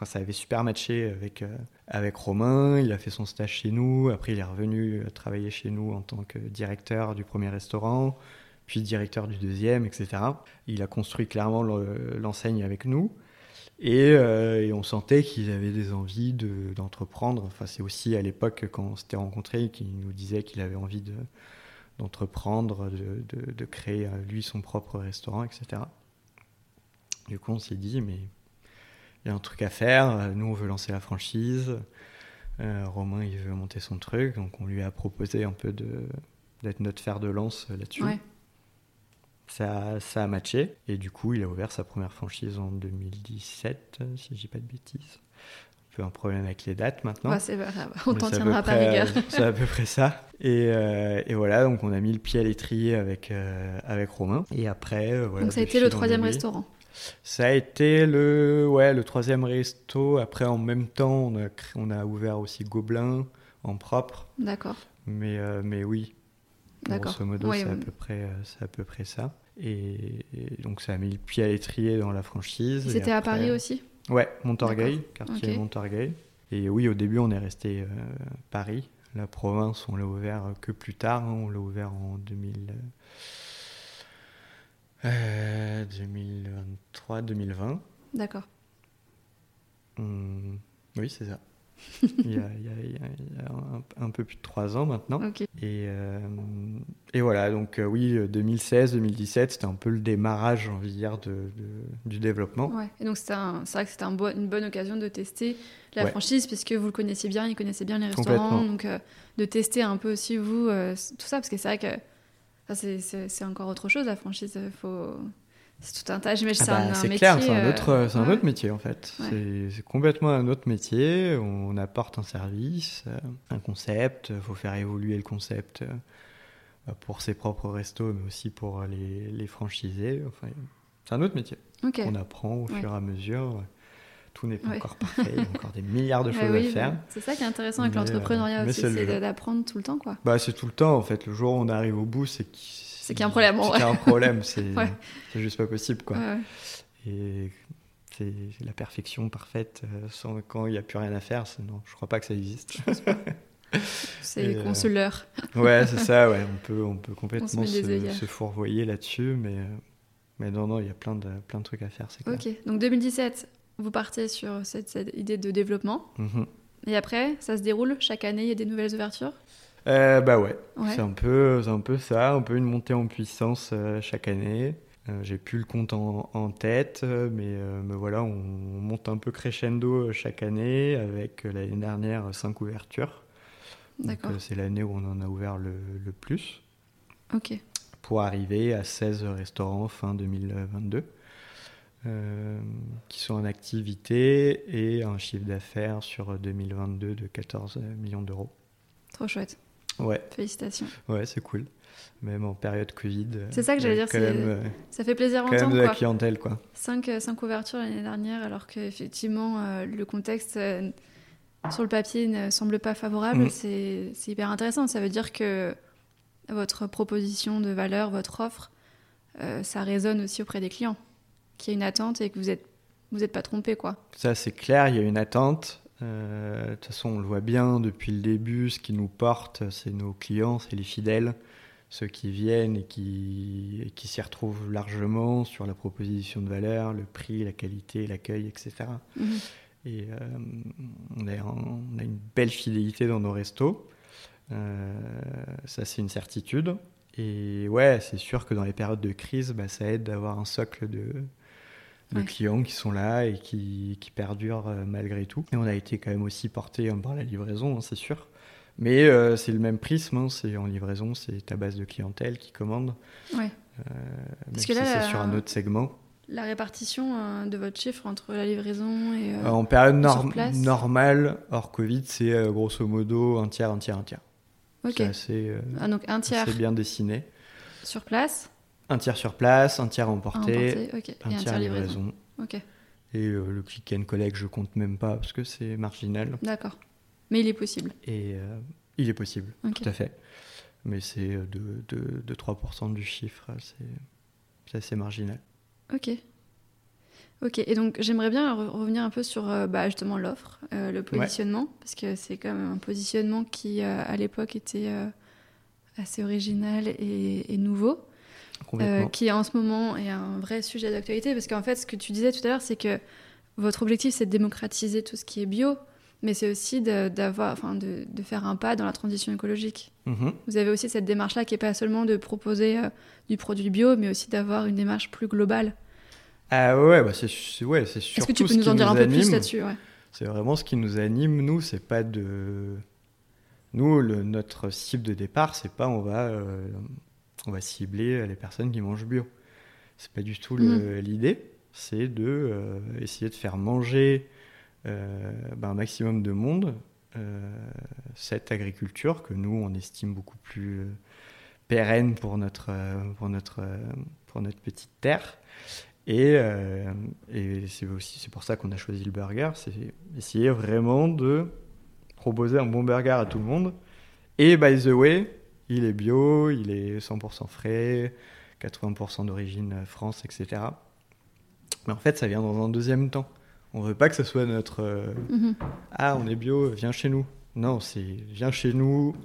Speaker 2: Euh... Ça avait super matché avec, euh, avec Romain. Il a fait son stage chez nous. Après, il est revenu travailler chez nous en tant que directeur du premier restaurant, puis directeur du deuxième, etc. Il a construit clairement l'enseigne avec nous. Et, euh, et on sentait qu'il avait des envies d'entreprendre. De, enfin, c'est aussi à l'époque, quand on s'était rencontrés, qu'il nous disait qu'il avait envie d'entreprendre, de, de, de, créer lui son propre restaurant, etc. Du coup, on s'est dit, mais il y a un truc à faire. Nous, on veut lancer la franchise. Euh, Romain, il veut monter son truc. Donc, on lui a proposé un peu d'être notre fer de lance là-dessus.
Speaker 1: Ouais.
Speaker 2: Ça, ça a matché. Et du coup, il a ouvert sa première franchise en 2017, si je dis pas de bêtises. Un peu un problème avec les dates maintenant.
Speaker 1: Ouais, c'est grave. On t'en tiendra pas rigueur.
Speaker 2: c'est à peu près ça. Et, euh, et, voilà, donc on a mis le pied à l'étrier avec, euh, avec Romain. Et après, euh, voilà.
Speaker 1: Donc ça a été le troisième restaurant
Speaker 2: ça a été le, ouais, le troisième resto. Après, en même temps, on a, créé, on a ouvert aussi Gobelin en propre.
Speaker 1: D'accord.
Speaker 2: Mais, euh, mais oui.
Speaker 1: D'accord.
Speaker 2: Grosso modo, ouais, c'est, à peu près, c'est à peu près ça. Et, et, donc, ça a mis le pied à l'étrier dans la franchise.
Speaker 1: C'était à Paris aussi?
Speaker 2: Ouais, Montorgueil, quartier
Speaker 1: okay.
Speaker 2: Montorgueil. Et oui, au début, on est resté euh, Paris. La province, on l'a ouvert que plus tard. Hein, on l'a ouvert en 2000. Euh, 2023-2020.
Speaker 1: D'accord.
Speaker 2: Hum, oui, c'est ça. il y a, il y a, il y a un, un, peu plus de trois ans maintenant.
Speaker 1: Okay.
Speaker 2: Et, euh, et, voilà, donc euh, oui, 2016-2017, c'était un peu le démarrage, j'ai envie de du développement.
Speaker 1: Ouais. Et donc c'est vrai que c'était un bo une bonne occasion de tester la ouais. franchise, puisque vous le connaissiez bien, il connaissait bien les restaurants, donc euh, de tester un peu aussi vous, euh, tout ça, parce que c'est vrai que c'est encore autre chose, la franchise. Faut... C'est tout un tas. J'imagine
Speaker 2: ah bah,
Speaker 1: c'est un, un, métier.
Speaker 2: clair, c'est un, autre,
Speaker 1: euh...
Speaker 2: un ouais. autre métier en fait. Ouais. C'est complètement un autre métier. On apporte un service, un concept. Il faut faire évoluer le concept pour ses propres restos, mais aussi pour les, les franchisés. Enfin, c'est un autre métier. On apprend au fur et à mesure. Tout n'est pas encore parfait, il y a encore des milliards de choses à faire.
Speaker 1: C'est ça qui est intéressant avec l'entrepreneuriat aussi, c'est d'apprendre tout le temps. Quoi.
Speaker 2: Bah, c'est tout le temps en fait. Le jour où on arrive au bout, c'est
Speaker 1: qu'il y a un problème.
Speaker 2: C'est qu'il y a un problème, c'est juste pas possible. Quoi. Et c'est la perfection parfaite euh, sans, quand il n'y a plus rien à faire. Non, je crois pas que ça existe.
Speaker 1: c'est qu'on se leurre.
Speaker 2: ouais, c'est ça, ouais. On peut, on peut complètement se, se, fourvoyer là-dessus, mais, euh, mais non, non, il y a plein de, plein de trucs à faire.
Speaker 1: Ok, donc 2017, vous partez sur cette, idée de développement. Mhm. Et après, ça se déroule Chaque année, il y a des nouvelles ouvertures?
Speaker 2: Euh, Bah ouais, C'est, un peu, un peu ça, un peu une montée en puissance chaque année. Euh, j'ai plus le compte en, tête, euh, mais, voilà, on, monte un peu crescendo euh, chaque année avec l'année dernière 5 ouvertures. D'accord. c'est l'année où on en a ouvert le, plus.
Speaker 1: Ok.
Speaker 2: Pour arriver à 16 restaurants fin 2022. Qui sont en activité et un chiffre d'affaires sur 2022 de 14 millions d'euros.
Speaker 1: Trop chouette.
Speaker 2: Ouais.
Speaker 1: Félicitations.
Speaker 2: Ouais, c'est cool même en période Covid.
Speaker 1: C'est ça que j'allais dire,
Speaker 2: euh,
Speaker 1: ça fait plaisir
Speaker 2: quand même de la clientèle. Quoi.
Speaker 1: 5, euh, ouvertures l'année dernière, alors qu'effectivement, euh, le contexte sur le papier ne semble pas favorable. Mm. C'est hyper intéressant. Ça veut dire que votre proposition de valeur, votre offre, ça résonne aussi auprès des clients, qu'il y a une attente et que vous n'êtes vous êtes pas trompé. Quoi.
Speaker 2: Ça, c'est clair, il y a une attente. De toute façon, on le voit bien depuis le début, ce qui nous porte, c'est nos clients, c'est les fidèles ceux qui viennent et qui, qui s'y retrouvent largement sur la proposition de valeur, le prix, la qualité, l'accueil, etc. Et mhm. euh, on, a, on, a, une belle fidélité dans nos restos. Euh, ça, c'est une certitude. Et ouais, c'est sûr que dans les périodes de crise, bah, ça aide d'avoir un socle de, de clients qui sont là et qui, qui perdurent euh, malgré tout. Et on a été quand même aussi porté par la livraison, hein, c'est sûr. Mais euh, c'est le même prisme, hein, c'est en livraison, c'est ta base de clientèle qui commande.
Speaker 1: Ouais.
Speaker 2: Euh, Parce que là, c'est sur un autre segment.
Speaker 1: La répartition euh, de votre chiffre entre la livraison et.
Speaker 2: en période normale, hors Covid, c'est grosso modo un tiers, un tiers, un tiers.
Speaker 1: Ok.
Speaker 2: C'est assez,
Speaker 1: ah, donc un tiers.
Speaker 2: bien dessiné.
Speaker 1: Sur place
Speaker 2: Un tiers sur place, un tiers emporté,
Speaker 1: emporté
Speaker 2: un, tiers, livraison. livraison. Et le click and collect, je compte même pas parce que c'est marginal.
Speaker 1: D'accord. Mais il est possible.
Speaker 2: Et euh, il est possible, tout à fait. Mais c'est de, de, de 3% du chiffre, c'est assez marginal.
Speaker 1: Ok. Ok, et donc j'aimerais bien revenir un peu sur euh, bah, justement l'offre, euh, le positionnement, parce que c'est quand même un positionnement qui à l'époque était assez original et, et nouveau, qui en ce moment est un vrai sujet d'actualité, parce qu'en fait ce que tu disais tout à l'heure, c'est que votre objectif c'est de démocratiser tout ce qui est bio, mais c'est aussi d'avoir, enfin, de, de, faire un pas dans la transition écologique. Mhm. Vous avez aussi cette démarche-là qui n'est pas seulement de proposer euh, du produit bio, mais aussi d'avoir une démarche plus globale.
Speaker 2: Ah ouais, bah c'est ouais, c'est
Speaker 1: Est-ce que tu peux nous en dire un peu plus là-dessus ouais?
Speaker 2: C'est vraiment ce qui nous anime, nous, c'est pas de... Nous, le, notre cible de départ, c'est pas on va, euh, on va cibler les personnes qui mangent bio. C'est pas du tout mhm. l'idée. C'est de euh, essayer de faire manger euh, ben, un maximum de monde euh, cette agriculture que nous, on estime beaucoup plus euh, pérenne pour notre, pour notre, pour notre petite terre. Et, et c'est aussi c'est pour ça qu'on a choisi le burger, c'est essayer vraiment de proposer un bon burger à tout le monde. Et by the way, il est bio, il est 100% frais, 80% d'origine France, etc. Mais en fait, ça vient dans un deuxième temps. On veut pas que ce soit notre euh, mhm. ah on est bio, viens chez nous. Non, c'est viens chez nous.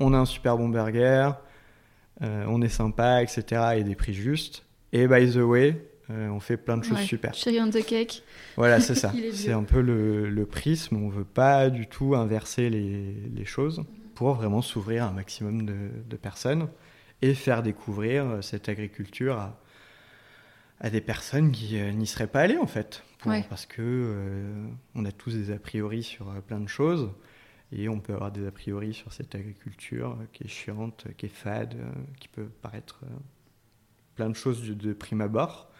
Speaker 2: On a un super bon burger, euh, on est sympa, etc. et des prix justes. Et by the way, euh, on fait plein de choses super.
Speaker 1: Cherry on the cake.
Speaker 2: Voilà, c'est ça. c'est un peu le, prisme. On veut pas du tout inverser les, choses pour vraiment s'ouvrir à un maximum de, de, personnes et faire découvrir cette agriculture à, à des personnes qui euh, n'y seraient pas allées en fait, parce que euh, on a tous des a priori sur euh, plein de choses et on peut avoir des a priori sur cette agriculture qui est chiante, qui est fade, qui peut paraître plein de choses de, prime abord.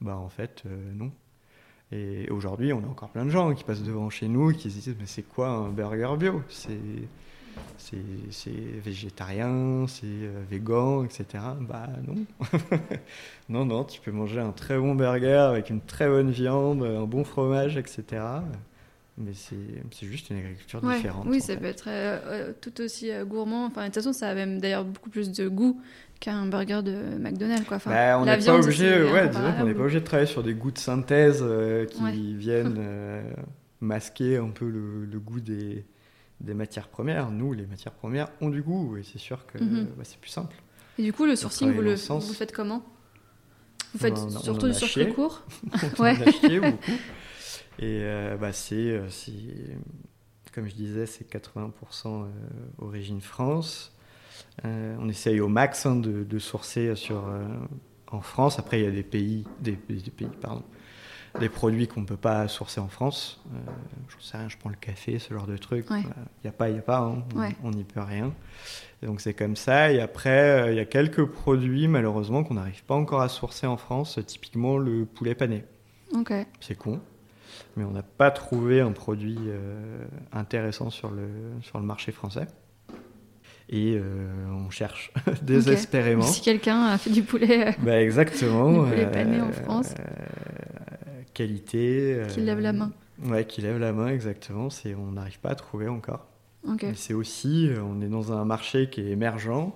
Speaker 2: Bah en fait non. Et aujourd'hui, on a encore plein de gens qui passent devant chez nous et qui se disent mais c'est quoi un burger bio? C'est c'est végétarien, c'est euh, végan, etc. Bah non. non, non, tu peux manger un très bon burger avec une très bonne viande, un bon fromage, etc. Mais c'est juste une agriculture différente.
Speaker 1: Oui, ça peut être euh, euh, tout aussi gourmand. Enfin, de toute façon, ça a même d'ailleurs beaucoup plus de goût qu'un burger de McDonald's. Quoi. Enfin,
Speaker 2: bah, on n'est pas, obligé, ouais, pas obligé de travailler sur des goûts de synthèse qui viennent masquer un peu le goût des, des matières premières. Nous, les matières premières ont du goût et c'est sûr que mhm. bah, c'est plus simple.
Speaker 1: Et du coup, le sourcing, vous le, vous faites comment? Vous faites surtout du circuit court
Speaker 2: ouais. beaucoup. Et euh, bah, c'est, comme je disais, c'est 80% euh, origine France. Euh, on essaye au max hein, de, de, sourcer sur, en France. Après, il y a des pays, des, des pays pardon, des produits qu'on ne peut pas sourcer en France. Euh, je sais rien, je prends le café, ce genre de truc. Il n'y a pas, il n'y a pas, hein. on n'y peut rien. Et donc c'est comme ça. Et après, euh, il y a quelques produits, malheureusement, qu'on n'arrive pas encore à sourcer en France, typiquement le poulet pané. C'est con. Mais on n'a pas trouvé un produit euh, intéressant sur le, sur le marché français et euh, on cherche désespérément.
Speaker 1: Si quelqu'un a fait du poulet,
Speaker 2: bah exactement,
Speaker 1: du poulet pané en France
Speaker 2: qualité.
Speaker 1: Euh, qui lève la main.
Speaker 2: Ouais, qui lève la main, exactement. C'est, on n'arrive pas à trouver encore. C'est aussi, euh, on est dans un marché qui est émergent.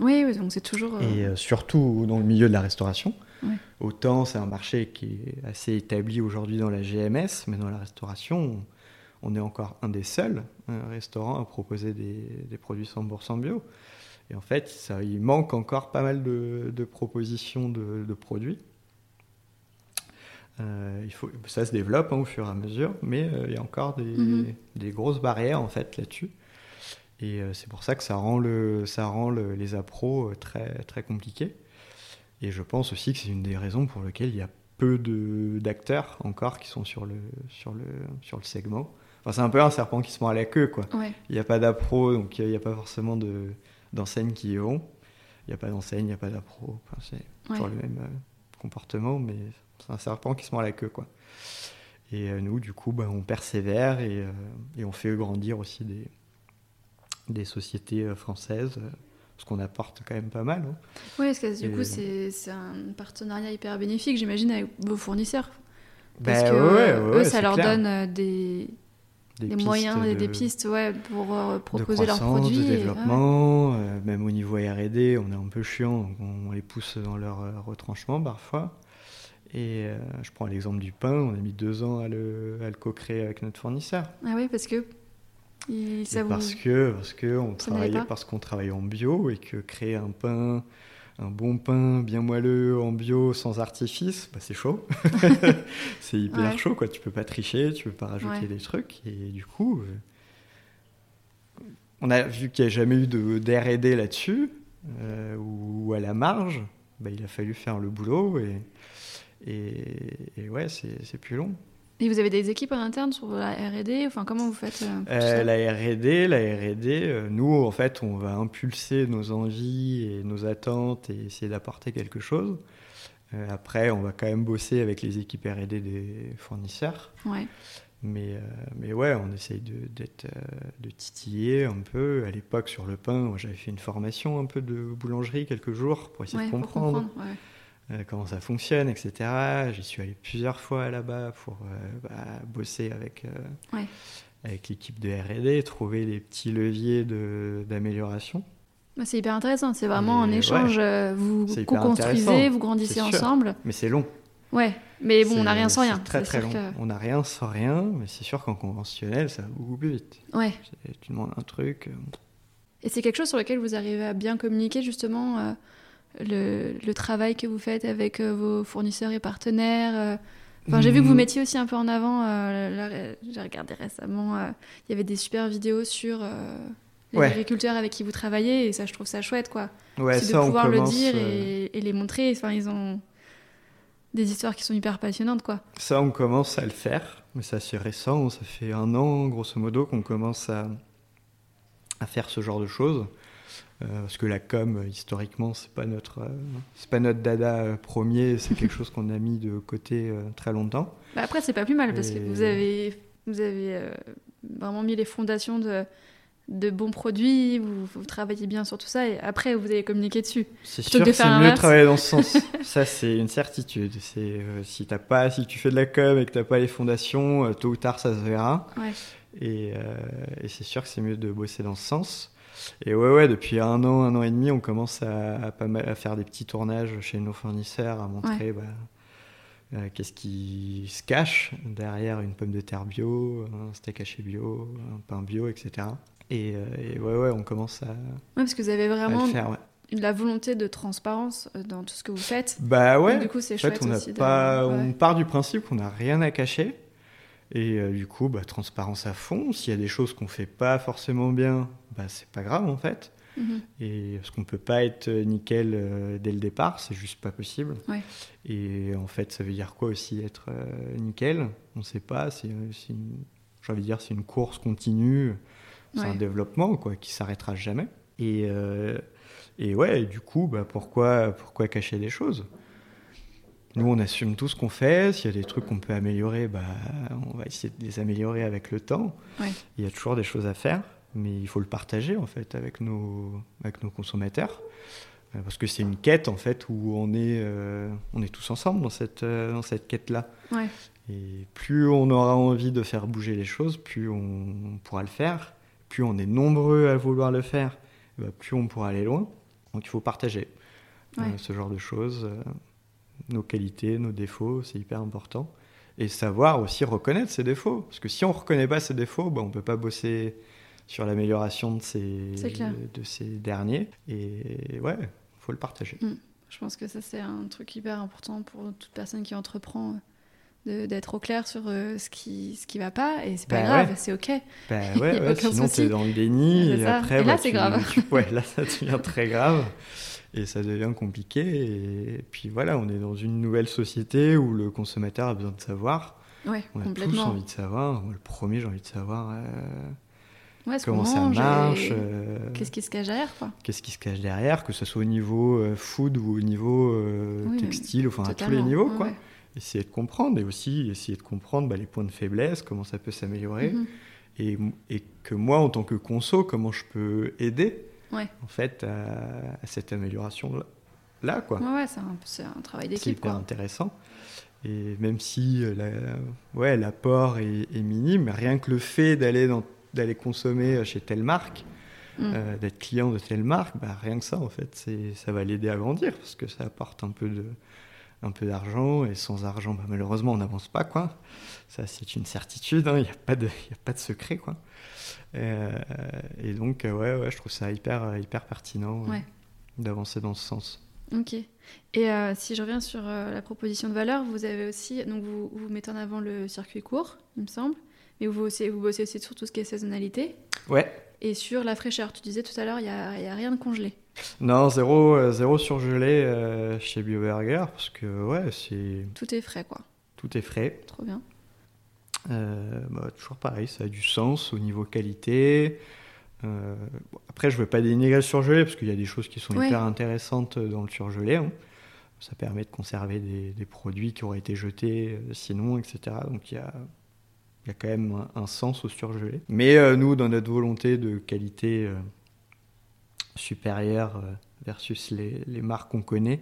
Speaker 1: Oui, donc c'est toujours.
Speaker 2: Euh, Et surtout dans le milieu de la restauration. Autant c'est un marché qui est assez établi aujourd'hui dans la GMS, mais dans la restauration, on est encore un des seuls restaurants à proposer des, des, produits 100% bio. Et en fait, ça, il manque encore pas mal de, de propositions de, de, produits. Euh, il faut, ça se développe hein, au fur et à mesure, mais euh, il y a encore des, mhm. des, grosses barrières en fait là-dessus. Et euh, c'est pour ça que ça rend, le, ça rend les appros très, très compliqués. Et je pense aussi que c'est une des raisons pour lesquelles il y a peu d'acteurs encore qui sont sur le, sur le, sur le segment. Enfin, c'est un peu un serpent qui se mord à la queue, quoi. Il n'y a pas d'appro, donc il n'y a, pas forcément d'enseignes qui y vont. Il n'y a pas d'enseigne, il n'y a pas d'appro. Enfin, c'est toujours le même comportement, mais c'est un serpent qui se mord la queue, quoi. Et euh, nous, du coup, bah, on persévère et, euh, et, on fait grandir aussi des, des sociétés euh, françaises, ce qu'on apporte quand même pas mal. Hein.
Speaker 1: Oui, parce que du coup, c'est un partenariat hyper bénéfique, j'imagine, avec vos fournisseurs. Parce bah, que eux, ça leur donne des, des, moyens et des pistes ouais, pour proposer leurs produits.
Speaker 2: De développement, même au niveau R&D, on est un peu chiant, on les pousse dans leur retranchement parfois. Et euh, je prends l'exemple du pain, on a mis deux ans à le, à le co-créer avec notre fournisseur.
Speaker 1: Ah oui, parce que
Speaker 2: ça parce que parce que on travaillait parce qu'on travaille en bio et que créer un pain un bon pain bien moelleux en bio sans artifice bah c'est chaud. C'est hyper chaud quoi. Tu peux pas tricher tu peux pas rajouter des trucs. Et du coup euh, on a vu qu'il n'y a jamais eu de d'R&D là-dessus euh, ou à la marge bah, il a fallu faire le boulot et et, ouais, c'est plus long.
Speaker 1: Et vous avez des équipes en interne sur la R&D Enfin, comment vous faites
Speaker 2: euh, euh, La R&D, la R&D, euh, nous, en fait, on va impulser nos envies et nos attentes et essayer d'apporter quelque chose. après, on va quand même bosser avec les équipes R&D des fournisseurs.
Speaker 1: Ouais.
Speaker 2: Mais, mais ouais, on essaye de, de titiller un peu. À l'époque, sur le pain, j'avais fait une formation un peu de boulangerie quelques jours pour essayer de comprendre. Pour comprendre euh, comment ça fonctionne, etc. J'y suis allé plusieurs fois là-bas pour euh, bah, bosser avec, euh, avec l'équipe de RD, trouver des petits leviers d'amélioration.
Speaker 1: Bah, c'est hyper intéressant, c'est vraiment un échange, vous co-construisez, vous grandissez ensemble.
Speaker 2: Mais c'est long.
Speaker 1: Ouais, mais bon, on n'a rien sans rien.
Speaker 2: Très très long. On n'a rien sans rien, mais c'est sûr qu'en conventionnel, ça va beaucoup plus vite.
Speaker 1: Ouais.
Speaker 2: Tu demandes un truc.
Speaker 1: Et c'est quelque chose sur lequel vous arrivez à bien communiquer justement le, travail que vous faites avec euh, vos fournisseurs et partenaires. Euh. Enfin, j'ai vu que vous mm. mettiez aussi un peu en avant. Euh, j'ai regardé récemment. Il y avait des super vidéos sur les agriculteurs avec qui vous travaillez et ça, je trouve ça chouette, quoi.
Speaker 2: Ouais,
Speaker 1: de pouvoir le dire et, les montrer. Enfin, ils ont des histoires qui sont hyper passionnantes, quoi.
Speaker 2: Ça, on commence à le faire, mais ça c'est récent. Ça fait un an, grosso modo, qu'on commence à, à faire ce genre de choses. Euh, parce que la com, historiquement, c'est pas notre, euh, c'est pas notre dada euh, premier, c'est quelque chose qu'on a mis de côté très longtemps.
Speaker 1: Bah après, c'est pas plus mal parce que vous avez, vous avez vraiment mis les fondations de, de bons produits, vous, vous travaillez bien sur tout ça et après vous allez communiquer dessus.
Speaker 2: C'est sûr
Speaker 1: que de
Speaker 2: c'est mieux de travailler dans ce sens. ça, c'est une certitude. C'est euh, si t'as pas, si tu fais de la com et que t'as pas les fondations, euh, tôt ou tard, ça se verra.
Speaker 1: Ouais.
Speaker 2: Et, euh, et c'est sûr que c'est mieux de bosser dans ce sens. Et ouais, ouais, depuis un an, un an et demi, on commence à, à pas mal- à faire des petits tournages chez nos fournisseurs, à montrer bah, euh, qu'est-ce qui se cache derrière une pomme de terre bio, un steak haché bio, un pain bio, etc. Et, euh, et ouais, ouais, on commence à,
Speaker 1: Ouais, parce que vous avez vraiment
Speaker 2: le faire. Ouais.
Speaker 1: la volonté de transparence euh, dans tout ce que vous faites.
Speaker 2: Bah ouais.
Speaker 1: Donc, du coup, c'est
Speaker 2: En
Speaker 1: chouette
Speaker 2: fait, on,
Speaker 1: aussi.
Speaker 2: pas, on part du principe qu'on n'a rien à cacher. Et euh, du coup, bah, transparence à fond. S'il y a des choses qu'on fait pas forcément bien, bah, c'est pas grave en fait.
Speaker 1: Mhm.
Speaker 2: Et parce qu'on peut pas être euh, nickel euh, dès le départ, c'est juste pas possible.
Speaker 1: Ouais.
Speaker 2: Et en fait, ça veut dire quoi aussi être euh, nickel? On sait pas. C'est, j'ai envie de dire, c'est une course continue. C'est
Speaker 1: Ouais.
Speaker 2: un développement quoi, qui s'arrêtera jamais. Et, et ouais, et du coup, bah, pourquoi, pourquoi cacher des choses? Nous, on assume tout ce qu'on fait. S'il y a des trucs qu'on peut améliorer, bah, on va essayer de les améliorer avec le temps.
Speaker 1: Ouais.
Speaker 2: Il y a toujours des choses à faire, mais il faut le partager en fait avec nos, avec nos consommateurs. Euh, Parce que c'est une quête en fait où on est, euh, on est tous ensemble dans cette, euh, dans cette quête-là.
Speaker 1: Ouais.
Speaker 2: Et plus on aura envie de faire bouger les choses, plus on pourra le faire. Plus on est nombreux à vouloir le faire, ben, plus on pourra aller loin. Donc il faut partager euh, ce genre de choses, nos qualités, nos défauts, c'est hyper important. Et savoir aussi reconnaître ses défauts. Parce que si on ne reconnaît pas ses défauts, ben, on ne peut pas bosser sur l'amélioration de ces, de ces derniers. Et ouais, il faut le partager.
Speaker 1: Je pense que ça, c'est un truc hyper important pour toute personne qui entreprend. d'être au clair sur euh, ce qui ce qui va pas et c'est pas
Speaker 2: Bah
Speaker 1: grave
Speaker 2: ouais.
Speaker 1: c'est ok
Speaker 2: Bah ouais, ouais, sinon t'es dans le déni et après
Speaker 1: Et là,
Speaker 2: bah,
Speaker 1: c'est grave.
Speaker 2: tu- ouais, là ça devient très grave et ça devient compliqué et puis voilà, on est dans une nouvelle société où le consommateur a besoin de savoir.
Speaker 1: ouais
Speaker 2: On a tous
Speaker 1: complètement
Speaker 2: envie de savoir. Moi, le premier, j'ai envie de savoir euh,
Speaker 1: ouais,
Speaker 2: comment ça marche,
Speaker 1: et
Speaker 2: euh,
Speaker 1: qu'est-ce qui se cache derrière quoi
Speaker 2: qu'est-ce qui se cache derrière, que ce soit au niveau euh, food ou au niveau
Speaker 1: Oui,
Speaker 2: textile, enfin à tous les niveaux
Speaker 1: Ouais,
Speaker 2: quoi. Essayer de comprendre et aussi essayer de comprendre bah, les points de faiblesse, comment ça peut s'améliorer
Speaker 1: Mhm.
Speaker 2: et, et que moi, en tant que conso, comment je peux aider
Speaker 1: Ouais.
Speaker 2: en fait à, à cette amélioration là, là quoi.
Speaker 1: ouais c'est un, c'est un travail
Speaker 2: C'est
Speaker 1: d'équipe
Speaker 2: hyper
Speaker 1: quoi
Speaker 2: intéressant. Et même si euh, la- ouais, l'apport est, est minime, rien que le fait d'aller d'aller consommer chez telle marque,
Speaker 1: Mm.
Speaker 2: euh, d'être client de telle marque, bah, rien que ça en fait, c'est, ça va l'aider à grandir parce que ça apporte un peu de un peu d'argent et sans argent, bah, malheureusement, on n'avance pas quoi. Ça, c'est une certitude. hein, Il n'y a pas de, y a pas de secret quoi. Euh, et donc, euh, ouais, ouais, je trouve ça hyper, hyper pertinent euh,
Speaker 1: Ouais.
Speaker 2: d'avancer dans ce sens.
Speaker 1: Ok. Et euh, si je reviens sur euh, la proposition de valeur, vous avez aussi, donc vous, vous mettez en avant le circuit court, il me semble, mais vous, aussi, vous bossez aussi sur tout ce qui est saisonnalité
Speaker 2: Ouais.
Speaker 1: Et sur la fraîcheur. Tu disais tout à l'heure, il n'y a, y a rien de congelé.
Speaker 2: Non, zéro, euh, zéro surgelé euh, chez BioBurger parce que ouais, c'est
Speaker 1: Tout est frais, quoi.
Speaker 2: tout est frais.
Speaker 1: Trop bien.
Speaker 2: Euh, bah, toujours pareil, ça a du sens au niveau qualité. Euh, bon, après, je veux pas dénigrer le surgelé parce qu'il y a des choses qui sont
Speaker 1: Ouais.
Speaker 2: hyper intéressantes dans le surgelé. hein. Ça permet de conserver des, des produits qui auraient été jetés sinon, etc. Donc il y a, il y a quand même un, un sens au surgelé. Mais euh, nous, dans notre volonté de qualité euh, supérieure euh, versus les, les marques qu'on connaît,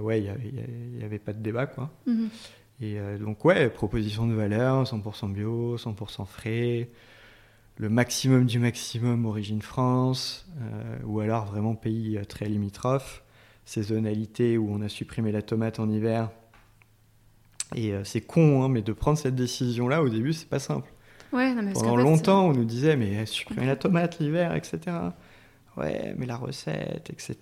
Speaker 2: ouais, il n'y avait, pas de débat, quoi.
Speaker 1: Mhm.
Speaker 2: Et donc, ouais, proposition de valeur, 100% bio, 100% frais, le maximum du maximum origine France, ou alors vraiment pays très limitrophe, saisonnalité où on a supprimé la tomate en hiver. Et euh, c'est con, hein, mais de prendre cette décision-là, au début, c'est pas simple.
Speaker 1: Ouais, non, mais
Speaker 2: Pendant longtemps, on nous disait, mais eh, supprimez la tomate l'hiver, etc. Ouais, mais la recette, etc.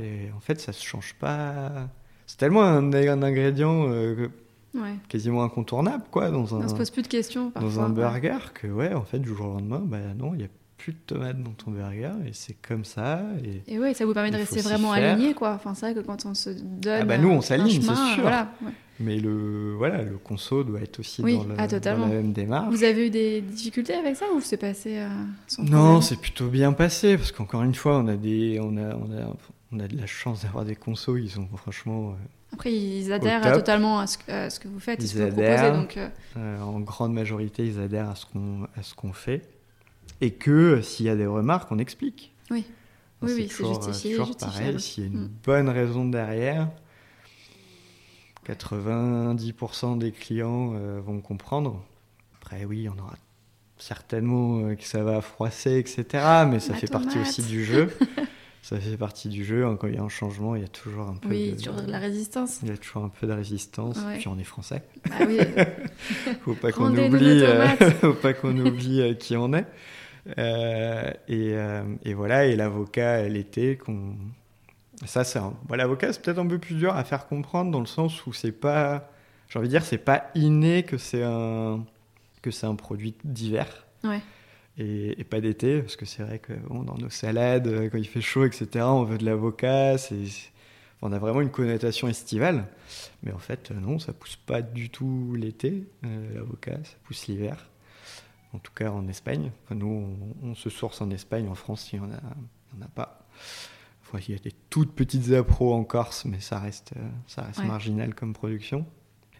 Speaker 2: Et en fait, ça se change pas. C'est tellement un, un ingrédient euh,
Speaker 1: Ouais.
Speaker 2: quasiment incontournable, quoi, dans un,
Speaker 1: On se pose plus de questions parfois.
Speaker 2: dans un
Speaker 1: ouais.
Speaker 2: burger, que ouais, en fait, du jour au lendemain, bah non, il n'y a plus de tomates dans ton burger, et c'est comme ça. Et...
Speaker 1: Et ouais, ça vous permet de rester vraiment aligné, quoi. Enfin, c'est vrai que quand on se donne.
Speaker 2: Ah bah nous, on s'aligne, c'est sûr.
Speaker 1: Voilà. ouais.
Speaker 2: Mais le, voilà, le conso doit être aussi
Speaker 1: Oui,
Speaker 2: dans, le-
Speaker 1: ah,
Speaker 2: dans la même démarche.
Speaker 1: Vous avez eu des difficultés avec ça ou c'est passé euh, sans
Speaker 2: Non, c'est plutôt bien passé parce qu'encore une fois, on a des, on a, on a, on a de la chance d'avoir des consos qui sont franchement
Speaker 1: Après, ils adhèrent totalement à ce, que- à ce que vous faites,
Speaker 2: Ils
Speaker 1: ce que vous
Speaker 2: adhèrent.
Speaker 1: proposez. Donc, euh,
Speaker 2: euh, en grande majorité, ils adhèrent à ce qu'on, fait. Et que s'il y a des remarques, on explique.
Speaker 3: Oui. Oui, oui, c'est justifié,
Speaker 2: toujours pareil. S'il y a une
Speaker 3: Mm.
Speaker 2: bonne raison derrière, 90% des clients euh, vont comprendre. Après, oui, on aura certainement euh, que ça va froisser, etc. Mais ça fait partie aussi du jeu. ça fait partie du jeu. hein, Quand il y a un changement, il y a toujours un peu
Speaker 3: Oui,
Speaker 2: de...
Speaker 3: toujours de la résistance.
Speaker 2: Il y a toujours un peu de résistance.
Speaker 3: Ouais.
Speaker 2: Puis on est français.
Speaker 3: Ah oui,
Speaker 2: Faut pas qu'on oublie, euh, faut pas qu'on oublie euh, qui on est. Euh, et, euh, et voilà. Et l'avocat l'été qu'on. Ça c'est un... bon, l'avocat c'est peut-être un peu plus dur à faire comprendre dans le sens où c'est pas. J'ai envie de dire c'est pas inné que c'est un que c'est un produit d'hiver.
Speaker 3: Ouais.
Speaker 2: Et, et pas d'été, parce que c'est vrai que bon, dans nos salades, euh, quand il fait chaud, etc., on veut de l'avocat. C'est, on a vraiment une connotation estivale. Mais en fait, non, ça pousse pas du tout l'été, euh, l'avocat, ça pousse l'hiver. En tout cas en Espagne. Enfin, nous, on, on se source en Espagne, en France, il n'y en, en a pas. Enfin, il y a des toutes petites appros en Corse, mais ça reste, euh, ça reste
Speaker 3: Ouais.
Speaker 2: marginal comme production.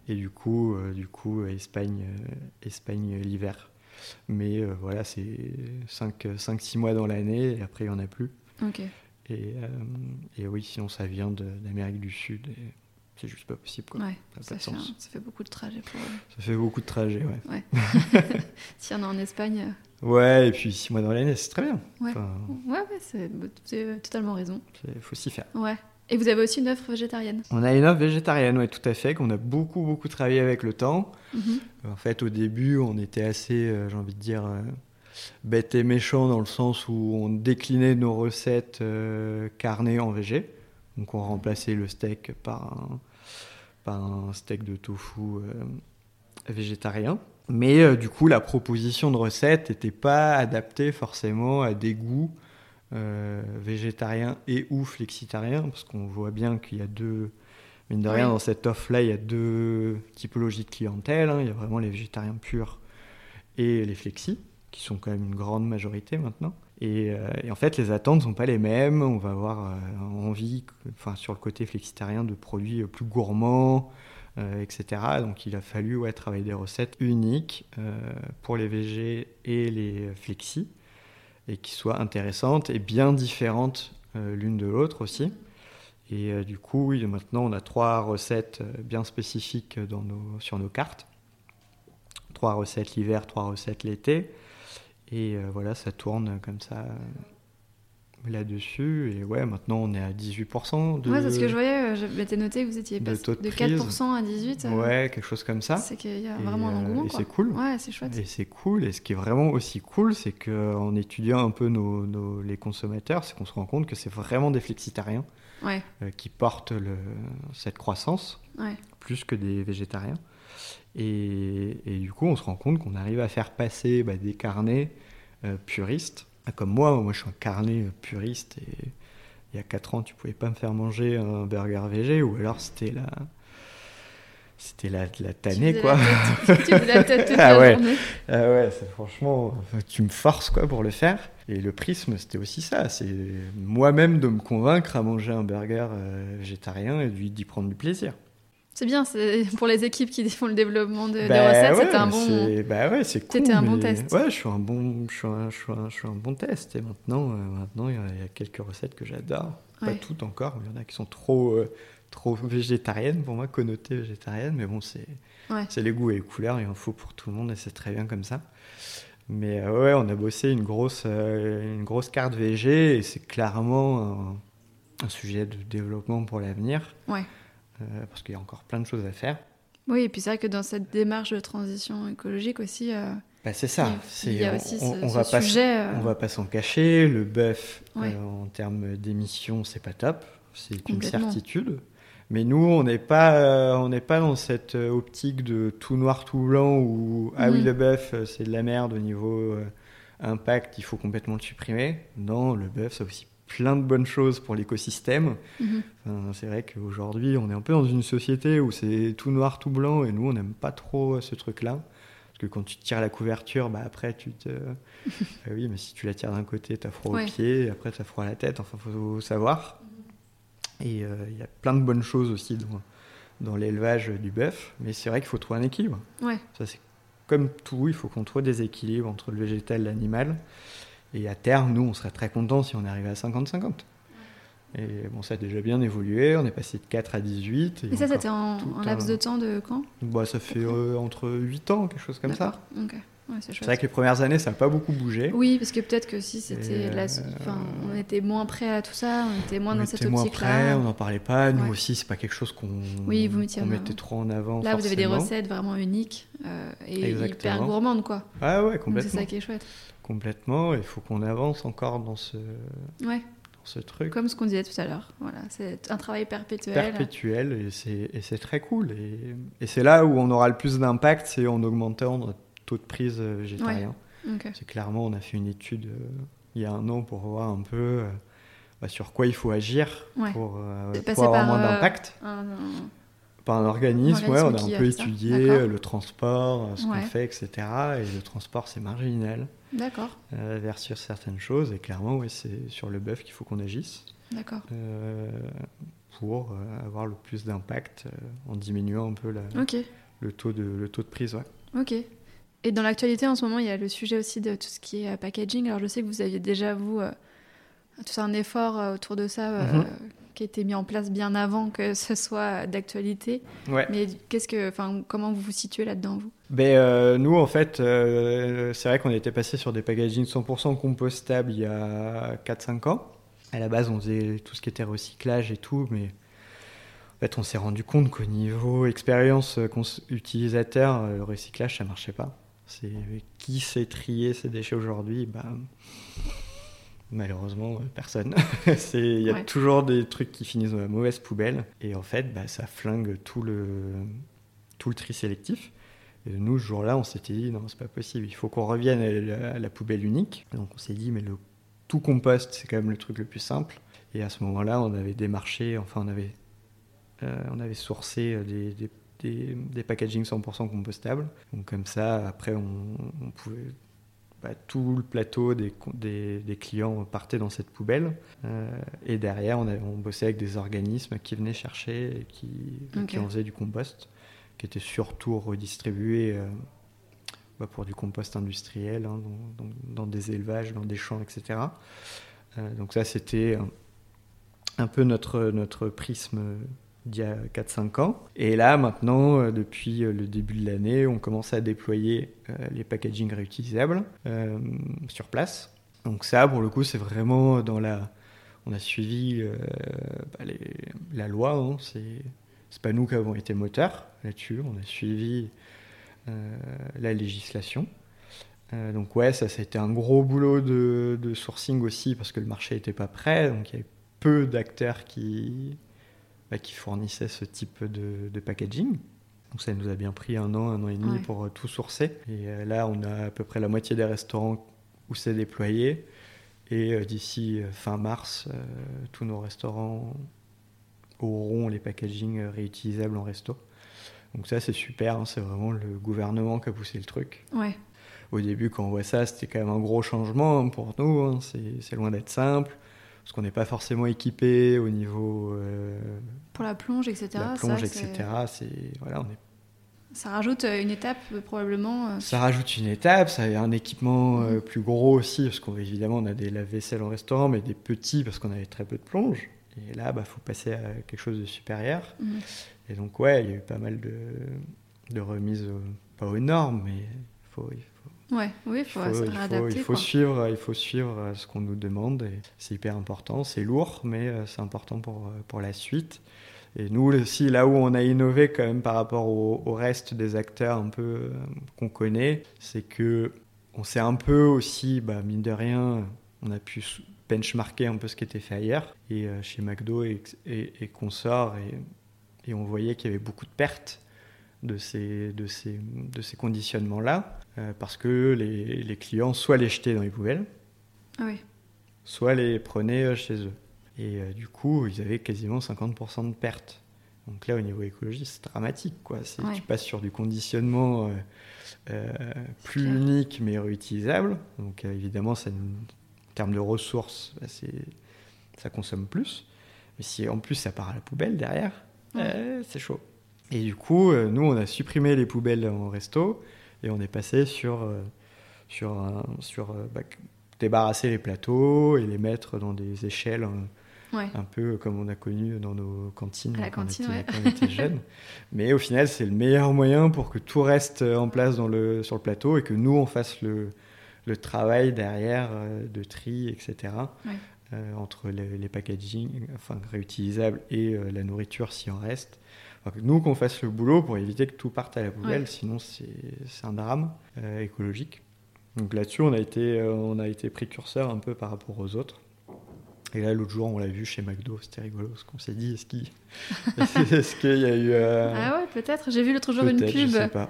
Speaker 2: Et du coup, euh, du coup euh, Espagne, Espagne l'hiver. Mais voilà, c'est 5-6 mois dans l'année et après il n'y en a plus. Et, et oui, sinon ça vient d'Amérique du Sud et c'est juste pas possible. Quoi.
Speaker 3: Ouais,
Speaker 2: Ça
Speaker 3: fait,
Speaker 2: sens.
Speaker 3: un- ça fait beaucoup de trajets pour.
Speaker 2: Ça fait beaucoup de trajets, ouais.
Speaker 3: S'il y en a en Espagne,
Speaker 2: Ouais, et puis 6 mois dans l'année, c'est très bien.
Speaker 3: Ouais.
Speaker 2: Enfin,
Speaker 3: ouais, ouais, c'est c'est, totalement raison.
Speaker 2: il faut s'y faire.
Speaker 3: Ouais. Et vous avez aussi une offre végétarienne?
Speaker 2: On a une offre végétarienne, ouais, tout à fait, qu'on a beaucoup, beaucoup travaillé avec le temps.
Speaker 3: Mhm.
Speaker 2: En fait, au début, on était assez, euh, j'ai envie de dire, euh, bête et méchant dans le sens où on déclinait nos recettes euh, carnées en végé. Donc, on remplaçait le steak par un, par un steak de tofu végétarien. Mais euh, du coup, la proposition de recette n'était pas adaptée forcément à des goûts euh, végétariens et ou flexitariens, parce qu'on voit bien qu'il y a deux, mine de rien,
Speaker 3: Oui.
Speaker 2: dans cette offre-là, il y a deux typologies de clientèle. hein. Il y a vraiment les végétariens purs et les flexis, qui sont quand même une grande majorité maintenant. Et, euh, et en fait, les attentes ne sont pas les mêmes. On va avoir envie, enfin, sur le côté flexitarien, de produits plus gourmands, euh, etc. Donc, il a fallu travailler des recettes uniques euh, pour les VG et les flexis, et qui soient intéressantes et bien différentes euh, l'une de l'autre aussi. Et du coup, maintenant, on a trois recettes bien spécifiques sur nos cartes. Trois recettes l'hiver, trois recettes l'été. Et voilà, ça tourne comme ça là-dessus. Et ouais, maintenant, on est à 18% de...
Speaker 3: Ouais, c'est ce que je voyais. euh, Je m'étais noté que vous étiez passé
Speaker 2: de
Speaker 3: de,
Speaker 2: prise.
Speaker 3: 4% à 18%. euh,
Speaker 2: Ouais, quelque chose comme ça.
Speaker 3: C'est qu'il y a
Speaker 2: Et,
Speaker 3: vraiment un
Speaker 2: euh,
Speaker 3: engouement.
Speaker 2: et c'est cool.
Speaker 3: Ouais, c'est chouette.
Speaker 2: Et c'est cool. Et ce qui est vraiment aussi cool, c'est qu'en étudiant un peu nos, nos- les consommateurs, c'est qu'on se rend compte que c'est vraiment des flexitariens
Speaker 3: Ouais,
Speaker 2: euh, qui portent le, cette croissance.
Speaker 3: ouais.
Speaker 2: plus que des végétariens. Et, et du coup, on se rend compte qu'on arrive à faire passer bah, des carnets euh, puristes. Ah, Comme moi, moi je suis un carnet puriste et il y a 4 ans, tu pouvais pas me faire manger un burger végé ou alors c'était la. C'était la, la tannée, quoi.
Speaker 3: la tête- tu faisais la tête toute
Speaker 2: Ah
Speaker 3: la
Speaker 2: ouais.
Speaker 3: journée.
Speaker 2: Ah ouais, franchement, tu me forces quoi pour le faire. Et le prisme, c'était aussi ça. C'est moi-même de me convaincre à manger un burger euh, végétarien et d'y prendre du plaisir.
Speaker 3: C'est bien, c'est pour les équipes qui font le développement de, des
Speaker 2: Bah
Speaker 3: recettes,
Speaker 2: ouais,
Speaker 3: c'était un bon.
Speaker 2: c'est- Bah ouais, c'est cool.
Speaker 3: C'était un bon test.
Speaker 2: Ouais, je suis un bon, je suis un, je suis un, je suis un bon test. Et maintenant, euh, maintenant, il y, a- il y a quelques recettes que j'adore. Pas toutes encore, mais il y en a qui sont trop, euh, trop végétariennes pour moi, connotées végétariennes. Mais bon, c'est,
Speaker 3: Ouais.
Speaker 2: c'est les goûts et les couleurs. Il en faut pour tout le monde et c'est très bien comme ça. Mais euh, ouais, on a bossé une grosse, une grosse carte VG et c'est clairement un, un sujet de développement pour l'avenir.
Speaker 3: Ouais.
Speaker 2: Euh, parce qu'il y a encore plein de choses à faire.
Speaker 3: Oui, et puis c'est vrai que dans cette démarche de transition écologique aussi, euh,
Speaker 2: Bah, c'est ça.
Speaker 3: il-
Speaker 2: C'est,
Speaker 3: y a
Speaker 2: on-
Speaker 3: aussi
Speaker 2: on,
Speaker 3: ce,
Speaker 2: on
Speaker 3: ce
Speaker 2: va pas,
Speaker 3: sujet. euh,
Speaker 2: on va pas s'en cacher. Le bœuf,
Speaker 3: Ouais.
Speaker 2: euh, en termes d'émissions, c'est pas top. C'est une certitude. Mais nous, on n'est pas, on n'est pas dans cette optique de tout noir, tout blanc où ah oui
Speaker 3: Mhm.
Speaker 2: le bœuf c'est de la merde au niveau impact, il faut complètement le supprimer. Non, le bœuf, ça a aussi plein de bonnes choses pour l'écosystème.
Speaker 3: mhm.
Speaker 2: Enfin, c'est vrai qu'aujourd'hui, on est un peu dans une société où c'est tout noir, tout blanc, et nous, on n'aime pas trop euh, ce truc-là. Parce que quand tu tires la couverture, bah après, tu te. Ah oui, mais si tu la tires d'un côté, t'as froid
Speaker 3: Ouais.
Speaker 2: aux pieds, et après, t'as froid à la tête. Enfin, faut savoir. Et euh, il y a plein de bonnes choses aussi dans, dans l'élevage du bœuf, mais c'est vrai qu'il faut trouver un équilibre.
Speaker 3: Ouais.
Speaker 2: Ça, c'est comme tout, il faut qu'on trouve des équilibres entre le végétal et l'animal. Et à terme, nous, on serait très contents si on arrivait à 50-50. Et bon, ça a déjà bien évolué, on est passé de 4 à 18.
Speaker 3: Et, ça, c'était en, laps de temps de quand?
Speaker 2: Bah, Ça fait euh, entre 8 ans, quelque chose comme ça. C'est vrai que les premières années, ça n'a pas beaucoup bougé.
Speaker 3: Oui, parce que peut-être que si c'était la... enfin, on était moins prêt à tout ça, on était moins dans cette optique-là.
Speaker 2: On n'en parlait pas. Nous aussi, c'est pas quelque chose qu'on
Speaker 3: oui, vous
Speaker 2: mettait trop en avant.
Speaker 3: Là, vous avez des recettes vraiment uniques euh, et hyper gourmandes, quoi.
Speaker 2: Ah ouais, complètement.
Speaker 3: C'est ça qui est chouette.
Speaker 2: Complètement. Il faut qu'on avance encore dans ce.
Speaker 3: Ouais.
Speaker 2: ce truc.
Speaker 3: Comme ce qu'on disait tout à l'heure. Voilà, c'est un travail perpétuel.
Speaker 2: Perpétuel et c'est très cool. Et, et c'est là où on aura le plus d'impact, c'est en augmentant notre taux de prise euh, végétarien. C'est clairement, on a fait une étude euh, il y a un an pour voir un peu euh, bah, sur quoi il faut agir pour, avoir moins d'impact. Par un organisme, ouais, on a un peu étudié le transport, ce qu'on fait, etc. Et le transport, c'est marginal.
Speaker 3: D'accord.
Speaker 2: versus certaines choses. Et clairement, c'est sur le bœuf qu'il faut qu'on agisse.
Speaker 3: D'accord.
Speaker 2: pour avoir le plus d'impact en diminuant un peu la, le, taux de, le taux de prise. Ouais.
Speaker 3: Ok. Et dans l'actualité, en ce moment, il y a le sujet aussi de tout ce qui est euh, packaging. Alors, je sais que vous aviez déjà, vous, euh, tout un effort euh, autour de ça mhm. qui a été mis en place bien avant que ce soit d'actualité.
Speaker 2: Ouais.
Speaker 3: Mais qu'est-ce que, comment vous vous situez là-dedans, vous?
Speaker 2: Ben, Nous, en fait, c'est vrai qu'on était passé sur des packaging 100% compostables il y a 4-5 ans. À la base, on faisait tout ce qui était recyclage et tout, mais en fait, on s'est rendu compte qu'au niveau expérience utilisateur, le recyclage, ça marchait pas. C'est qui sait trier ces déchets aujourd'hui? Bah, Malheureusement, personne. Il y a toujours des trucs qui finissent dans la mauvaise poubelle. Et en fait, bah, ça flingue tout le, tout le tri sélectif. Et nous, ce jour-là, on s'était dit, non, c'est pas possible, il faut qu'on revienne à la, poubelle unique. Donc on s'est dit, mais le tout compost, c'est quand même le truc le plus simple. Et à ce moment-là, on avait démarché, enfin, on avait, euh, on avait sourcé des, des des, des packaging 100% compostables. Donc comme ça, après, on, pouvait bah, tout le plateau des, des, clients partait dans cette poubelle. Euh, et derrière, on, on, bossait avec des organismes qui venaient chercher et qui, qui en faisaient du compost, qui était surtout redistribué euh, bah, pour du compost industriel, hein, dans, dans, des élevages, dans des champs, etc. Euh, donc ça, c'était un, un, peu notre, notre prisme il y a 4-5 ans. Et là, maintenant, euh, depuis euh, le début de l'année, on commence à déployer euh, les packaging réutilisables sur place. Donc ça, pour le coup, c'est vraiment dans la... On a suivi bah, la loi, hein. c'est pas nous qui avons été moteurs là-dessus, on a suivi la législation. donc ouais, ça, ça a été un gros boulot de, de sourcing aussi parce que le marché n'était pas prêt, donc il y avait peu d'acteurs qui, bah, qui fournissait ce type de, packaging. Donc ça nous a bien pris un an, un an et demi pour euh, tout sourcer. Et euh, là, on a à peu près la moitié des restaurants où c'est déployé. Et euh, d'ici fin mars, tous nos restaurants auront les packaging réutilisables en resto. Donc ça, c'est super. Hein. c'est vraiment le gouvernement qui a poussé le truc.
Speaker 3: Ouais.
Speaker 2: Au début, quand on voit ça, c'était quand même un gros changement pour nous. Hein. c'est loin d'être simple parce qu'on n'est pas forcément équipé au niveau. Euh,
Speaker 3: pour la plonge, etc.
Speaker 2: La plonge, etc. C'est voilà, on est.
Speaker 3: Ça rajoute euh, une étape probablement.
Speaker 2: Euh, ça rajoute une étape, ça a un équipement mhm. plus gros aussi, parce qu'évidemment on a des lave-vaisselle en restaurant, mais des petits parce qu'on avait très peu de plonge. Et là, il bah, faut passer à quelque chose de supérieur. Mhm. Et donc ouais, il y a eu pas mal de, de remises, pas aux normes, mais il faut,
Speaker 3: Ouais, oui, faut il faut,
Speaker 2: il faut, suivre, il faut suivre euh, ce qu'on nous demande. C'est hyper important. C'est lourd, mais euh, c'est important pour, euh, pour la suite. Et nous aussi, là où on a innové quand même par rapport au, reste des acteurs un peu qu'on connaît, c'est que on s'est un peu aussi, bah, mine de rien, on a pu benchmarker un peu ce qui était fait ailleurs, et chez McDo et, et, et consorts, et, et on voyait qu'il y avait beaucoup de pertes de ces, de ces, de ces conditionnements-là, euh, parce que les, les, clients soit les jetaient dans les poubelles,
Speaker 3: ah
Speaker 2: soit les prenaient euh, chez eux. Et euh, du coup, ils avaient quasiment 50% de pertes. Donc là, au niveau écologique, c'est dramatique. Quoi. Tu passes sur du conditionnement plus unique mais réutilisable. Donc évidemment, ça, en termes de ressources, bah, ça consomme plus. Mais si en plus ça part à la poubelle derrière, c'est chaud. Et du coup, euh, nous, on a supprimé les poubelles en resto. Et on est passé sur, euh, sur, un- sur euh, bah, débarrasser les plateaux et les mettre dans des échelles hein,
Speaker 1: Ouais.
Speaker 2: un peu comme on a connu dans nos cantines
Speaker 1: la
Speaker 2: quand,
Speaker 1: cantine,
Speaker 2: on
Speaker 1: ouais.
Speaker 2: était, quand on était jeune. Mais au final, c'est le meilleur moyen pour que tout reste en place dans le, sur le plateau et que nous, on fasse le, le travail derrière de tri, etc.
Speaker 1: Ouais.
Speaker 2: euh, entre les, les packaging enfin, réutilisables et euh, la nourriture s'il en reste. Nous, qu'on fasse le boulot pour éviter que tout parte à la poubelle,
Speaker 1: Ouais.
Speaker 2: sinon c'est un drame euh, écologique. Donc là-dessus, on, a été, euh, on a été précurseur un peu par rapport aux autres. Et là, l'autre jour, on l'a vu chez McDo, c'était rigolo, ce qu'on s'est dit, est-ce qu'il y a eu... euh,
Speaker 1: Ah ouais, peut-être. J'ai vu l'autre jour une
Speaker 2: peut-être, je
Speaker 1: pub
Speaker 2: sais pas.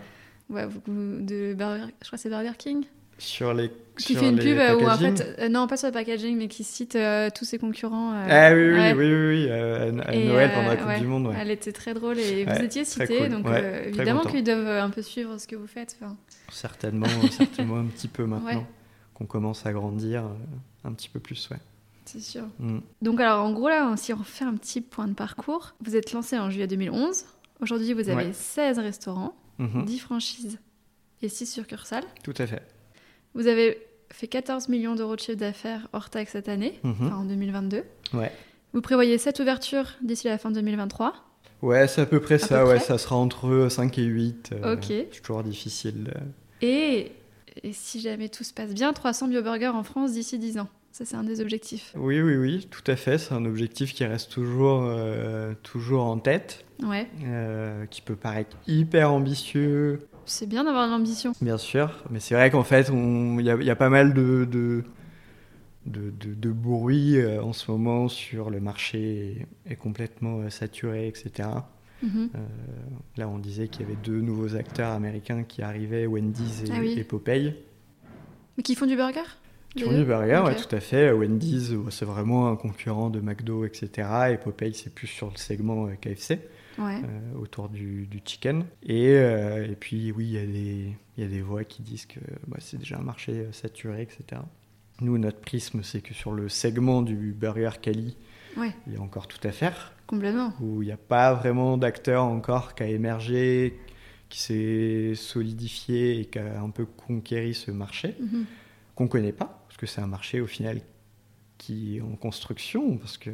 Speaker 1: ouais, de Burger, je crois que c'est Burger King,
Speaker 2: Sur les
Speaker 1: qui fait une pub euh, où en fait, euh, non pas sur le packaging, mais qui cite euh, tous ses concurrents. euh,
Speaker 2: Ah oui, oui,
Speaker 1: ouais.
Speaker 2: oui, oui, oui, euh, à, à
Speaker 1: Et,
Speaker 2: Noël
Speaker 1: euh,
Speaker 2: pendant la Coupe
Speaker 1: ouais,
Speaker 2: du Monde. ouais.
Speaker 1: Elle était très drôle et vous étiez cité,
Speaker 2: cool.
Speaker 1: donc euh, évidemment qu'ils doivent euh, un peu suivre ce que vous faites. enfin.
Speaker 2: Certainement, certainement un petit peu maintenant qu'on commence à grandir, euh, un petit peu plus, ouais.
Speaker 1: C'est sûr.
Speaker 2: Mm.
Speaker 1: Donc alors en gros là, si on fait un petit point de parcours, vous êtes lancé en juillet 2011. Aujourd'hui, vous avez
Speaker 2: Ouais.
Speaker 1: 16 restaurants,
Speaker 2: Mhm.
Speaker 1: 10 franchises et 6 succursales.
Speaker 2: Tout à fait.
Speaker 1: Vous avez fait 14 millions d'euros de chiffre d'affaires hors taxe cette année,
Speaker 2: Mhm.
Speaker 1: enfin en 2022.
Speaker 2: Ouais.
Speaker 1: Vous prévoyez 7 ouvertures d'ici la fin 2023.
Speaker 2: Ouais, c'est à peu près
Speaker 1: À
Speaker 2: ça,
Speaker 1: peu
Speaker 2: ouais,
Speaker 1: près
Speaker 2: ça sera entre 5 et 8. euh,
Speaker 1: Ok.
Speaker 2: C'est toujours difficile.
Speaker 1: Et, et si jamais tout se passe bien, 300 bioburgers en France d'ici 10 ans. Ça, c'est un des objectifs.
Speaker 2: Oui, oui, oui, tout à fait. C'est un objectif qui reste toujours, euh, toujours en tête,
Speaker 1: Ouais,
Speaker 2: euh, qui peut paraître hyper ambitieux,
Speaker 1: c'est bien d'avoir de l'ambition.
Speaker 2: Bien sûr, mais c'est vrai qu'en fait, il y, a- il y a pas mal de, de, de, de- de bruit euh, en ce moment sur le marché est, est complètement euh, saturé, etc.
Speaker 1: Mhm.
Speaker 2: Euh, là, on disait qu'il y avait deux nouveaux acteurs américains qui arrivaient, Wendy's et,
Speaker 1: Ah oui.
Speaker 2: et Popeye.
Speaker 1: Mais qui font du burger
Speaker 2: Qui font du burger,
Speaker 1: Ok.
Speaker 2: ouais, tout à fait. Wendy's, c'est vraiment un concurrent de McDo, etc. Et Popeye, c'est plus sur le segment KFC.
Speaker 1: Ouais.
Speaker 2: euh, autour du, du chicken. Et, euh, et puis, oui, il y, a des- il y a des voix qui disent que bah, c'est déjà un marché euh, saturé, etc. Nous, notre prisme, c'est que sur le segment du burger
Speaker 1: Ouais,
Speaker 2: il y a encore tout à faire,
Speaker 1: complètement.
Speaker 2: où il n'y a pas vraiment d'acteur encore qui a émergé, qui s'est solidifié et qui a un peu conquéri ce marché,
Speaker 1: Mhm.
Speaker 2: qu'on ne connaît pas, parce que c'est un marché au final qui est en construction, parce que